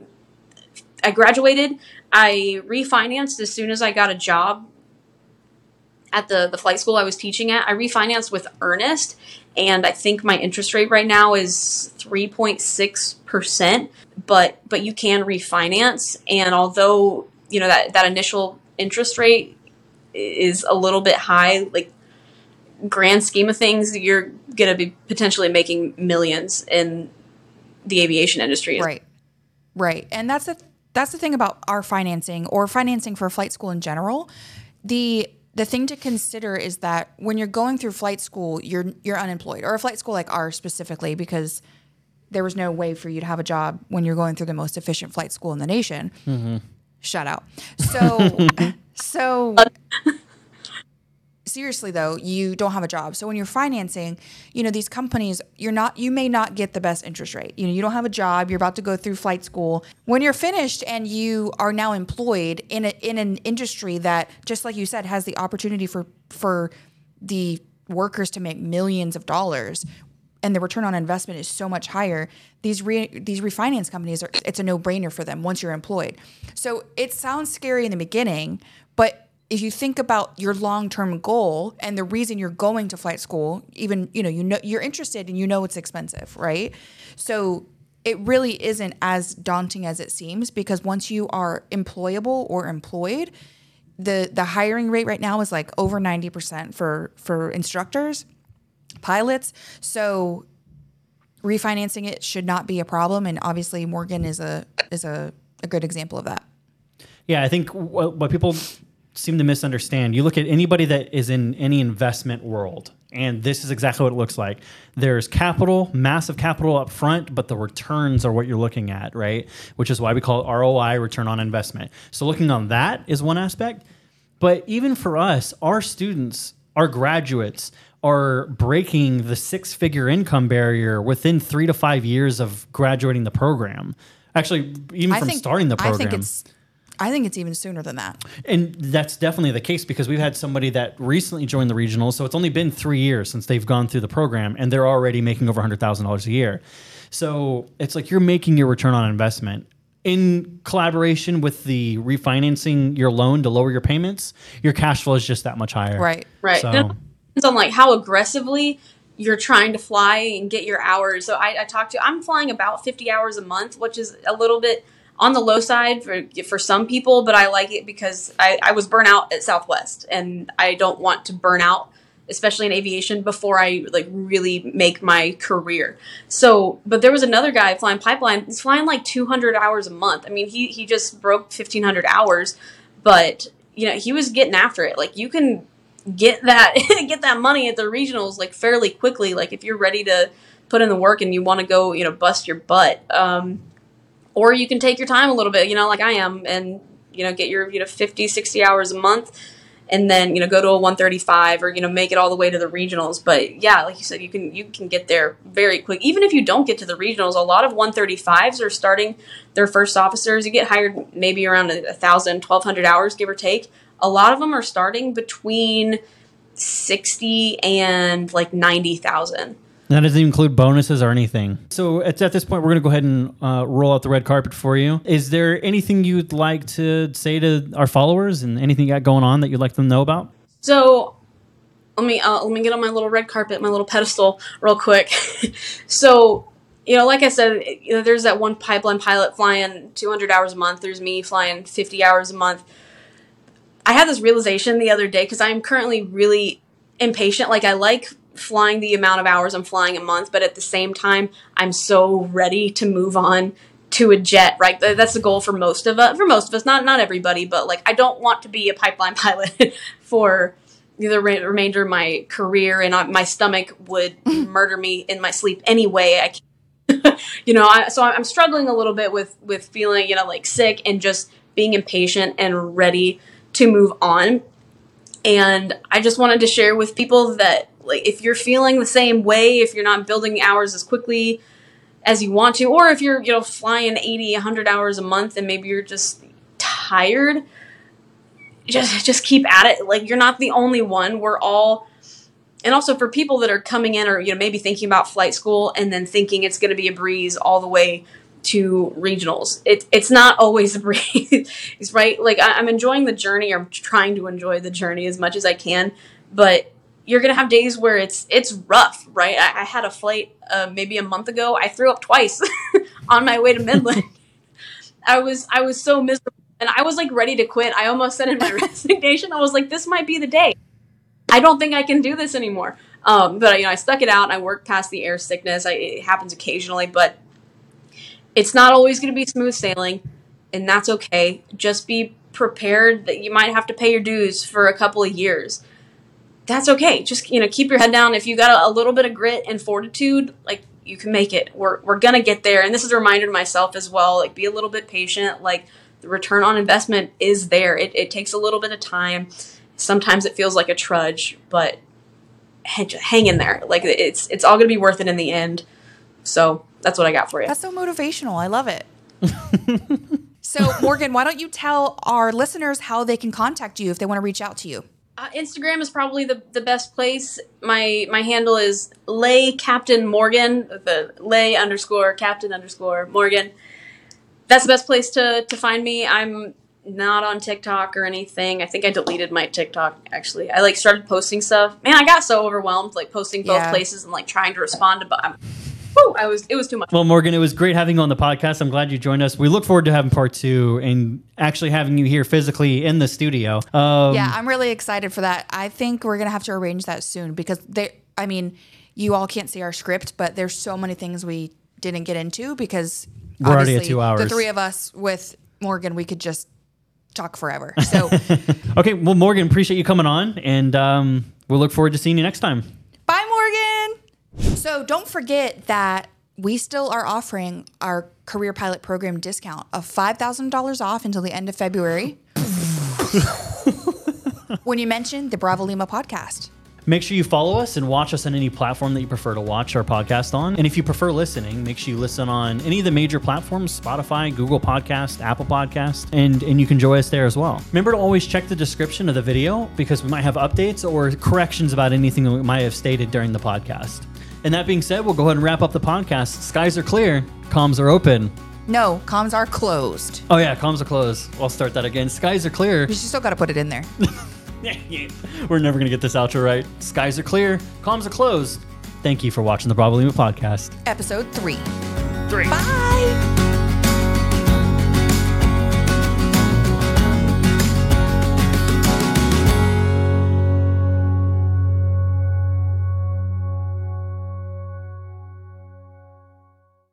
Speaker 1: i graduated i refinanced as soon as i got a job at the the flight school I was teaching at. I refinanced with Earnest, and I think my interest rate right now is three point six percent. But but you can refinance, and although you know that that initial interest rate is a little bit high, like grand scheme of things, you're gonna be potentially making millions in the aviation industry.
Speaker 3: Right. Right. And that's the that's the thing about our financing or financing for flight school in general. The the thing to consider is that when you're going through flight school, you're you're unemployed or a flight school like ours specifically because there was no way for you to have a job when you're going through the most efficient flight school in the nation. Mm-hmm. Shut out. So so uh, seriously though you don't have a job. So when you're financing you know these companies you're not you may not get the best interest rate. You know you don't have a job. You're about to go through flight school. When you're finished and you are now employed in a, in an industry that just like you said has the opportunity for for the workers to make millions of dollars and the return on investment is so much higher these re, these refinance companies are it's a no-brainer for them once you're employed. So it sounds scary in the beginning but if you think about your long-term goal and the reason you're going to flight school even you know you know you're interested and you know it's expensive right so it really isn't as daunting as it seems because once you are employable or employed the the hiring rate right now is like over 90% for for instructors pilots so refinancing it should not be a problem. And obviously, Morgan is a is a, a good example of that.
Speaker 2: Yeah, I think what, what people seem to misunderstand. You look at anybody that is in any investment world, and this is exactly what it looks like. There's capital, massive capital up front, but the returns are what you're looking at, right? Which is why we call it ROI, return on investment. So looking on that is one aspect. But even for us, our students, our graduates, are breaking the six figure income barrier within three to five years of graduating the program. Actually, even
Speaker 3: I
Speaker 2: from
Speaker 3: think,
Speaker 2: starting the program.
Speaker 3: I think it's I think it's even sooner than that.
Speaker 2: And that's definitely the case because we've had somebody that recently joined the regionals. So it's only been three years since they've gone through the program and they're already making over $100,000 a year. So it's like you're making your return on investment in collaboration with the refinancing your loan to lower your payments. Your cash flow is just that much higher.
Speaker 3: Right.
Speaker 1: Right.
Speaker 2: So-
Speaker 1: And it depends on like how aggressively you're trying to fly and get your hours. So I, I talked to I'm flying about 50 hours a month, which is a little bit on the low side for for some people, but I like it because I, I was burnt out at Southwest and I don't want to burn out, especially in aviation, before I like really make my career. So but there was another guy flying pipeline, he's flying like 200 hours a month. I mean he he just broke 1500 hours, but you know, he was getting after it. Like you can get that get that money at the regionals like fairly quickly like if you're ready to put in the work and you want to go you know bust your butt um, or you can take your time a little bit you know like i am and you know get your you know 50 60 hours a month and then you know go to a 135 or you know make it all the way to the regionals. But yeah like you said you can you can get there very quick. Even if you don't get to the regionals a lot of 135s are starting their first officers. You get hired maybe around a, thousand 1200 hours give or take. A lot of them are starting between 60 and like 90,000
Speaker 2: That doesn't include bonuses or anything. So it's at this point, we're going to go ahead and uh, roll out the red carpet for you. Is there anything you'd like to say to our followers and anything you got going on that you'd like them to know about?
Speaker 1: So let me uh, let me get on my little red carpet, my little pedestal, real quick. so you know, like I said, you know, there's that one pipeline pilot flying 200 hours a month. There's me flying 50 hours a month. I had this realization the other day because I'm currently really impatient. Like I like flying the amount of hours I'm flying a month, but at the same time, I'm so ready to move on to a jet. Right, that's the goal for most of us. For most of us, not not everybody, but like I don't want to be a pipeline pilot for the re- remainder of my career, and I, my stomach would murder me in my sleep anyway. I can't you know I, so i'm struggling a little bit with with feeling you know like sick and just being impatient and ready to move on and i just wanted to share with people that like if you're feeling the same way if you're not building hours as quickly as you want to or if you're you know flying 80 100 hours a month and maybe you're just tired just just keep at it. Like you're not the only one. We're all and also for people that are coming in or you know maybe thinking about flight school and then thinking it's going to be a breeze all the way to regionals. It, it's not always a breeze right? Like I, i'm enjoying the journey or i'm trying to enjoy the journey as much as i can but you're gonna have days where it's it's rough right i, I had a flight uh, maybe a month ago i threw up twice on my way to midland i was i was so miserable and i was like ready to quit i almost sent in my resignation i was like this might be the day I don't think I can do this anymore. Um, but you know, I stuck it out I worked past the air sickness. I, it happens occasionally, but it's not always going to be smooth sailing, and that's okay. Just be prepared that you might have to pay your dues for a couple of years. That's okay. Just you know, keep your head down. If you got a, a little bit of grit and fortitude, like you can make it. We're we're gonna get there. And this is a reminder to myself as well. Like, be a little bit patient. Like, the return on investment is there. It, it takes a little bit of time sometimes it feels like a trudge, but hang in there. Like it's it's all going to be worth it in the end. So that's what I got for you.
Speaker 3: That's so motivational. I love it. so, Morgan, why don't you tell our listeners how they can contact you if they want to reach out to you?
Speaker 1: Uh, Instagram is probably the, the best place. My my handle is Le captain Morgan, the Le underscore captain underscore Morgan. That's the best place to to find me. I'm not on TikTok or anything. I think I deleted my TikTok actually. I like started posting stuff. Man, I got so overwhelmed like posting both
Speaker 3: Yeah.
Speaker 1: places and like trying to respond to. But I'm, whew, I was it was too much.
Speaker 2: Well, Morgan, it was great having you on the podcast. I'm glad you joined us. We look forward to having part two and actually having you here physically in the studio. Um,
Speaker 3: Yeah, I'm really excited for that. I think we're gonna have to arrange that soon because they. I mean, you all can't see our script, but there's so many things we didn't get into because
Speaker 2: We're already at two hours.
Speaker 3: The three of us with Morgan, we could just talk forever. So
Speaker 2: Okay, well, Morgan, appreciate you coming on, and um, we'll look forward to seeing you next time.
Speaker 3: So don't forget that we still are offering our career pilot program discount of $5,000 off until the end of February. when you mention the Bravo Lima podcast.
Speaker 2: Make sure you follow us and watch us on any platform that you prefer to watch our podcast on. And if you prefer listening, make sure you listen on any of the major platforms Spotify, Google Podcast, Apple Podcast, and, and you can join us there as well. Remember to always check the description of the video because we might have updates or corrections about anything that we might have stated during the podcast. And that being said, we'll go ahead and wrap up the podcast. Skies are clear, comms are open.
Speaker 3: No, comms are closed.
Speaker 2: Oh, yeah, comms are closed. I'll start that again. Skies are clear.
Speaker 3: You still got to put it in there.
Speaker 2: We're never going to get this outro right. Skies are clear, comms are closed. Thank you for watching the Bravo Lima podcast.
Speaker 3: Episode three.
Speaker 2: Three.
Speaker 3: Bye.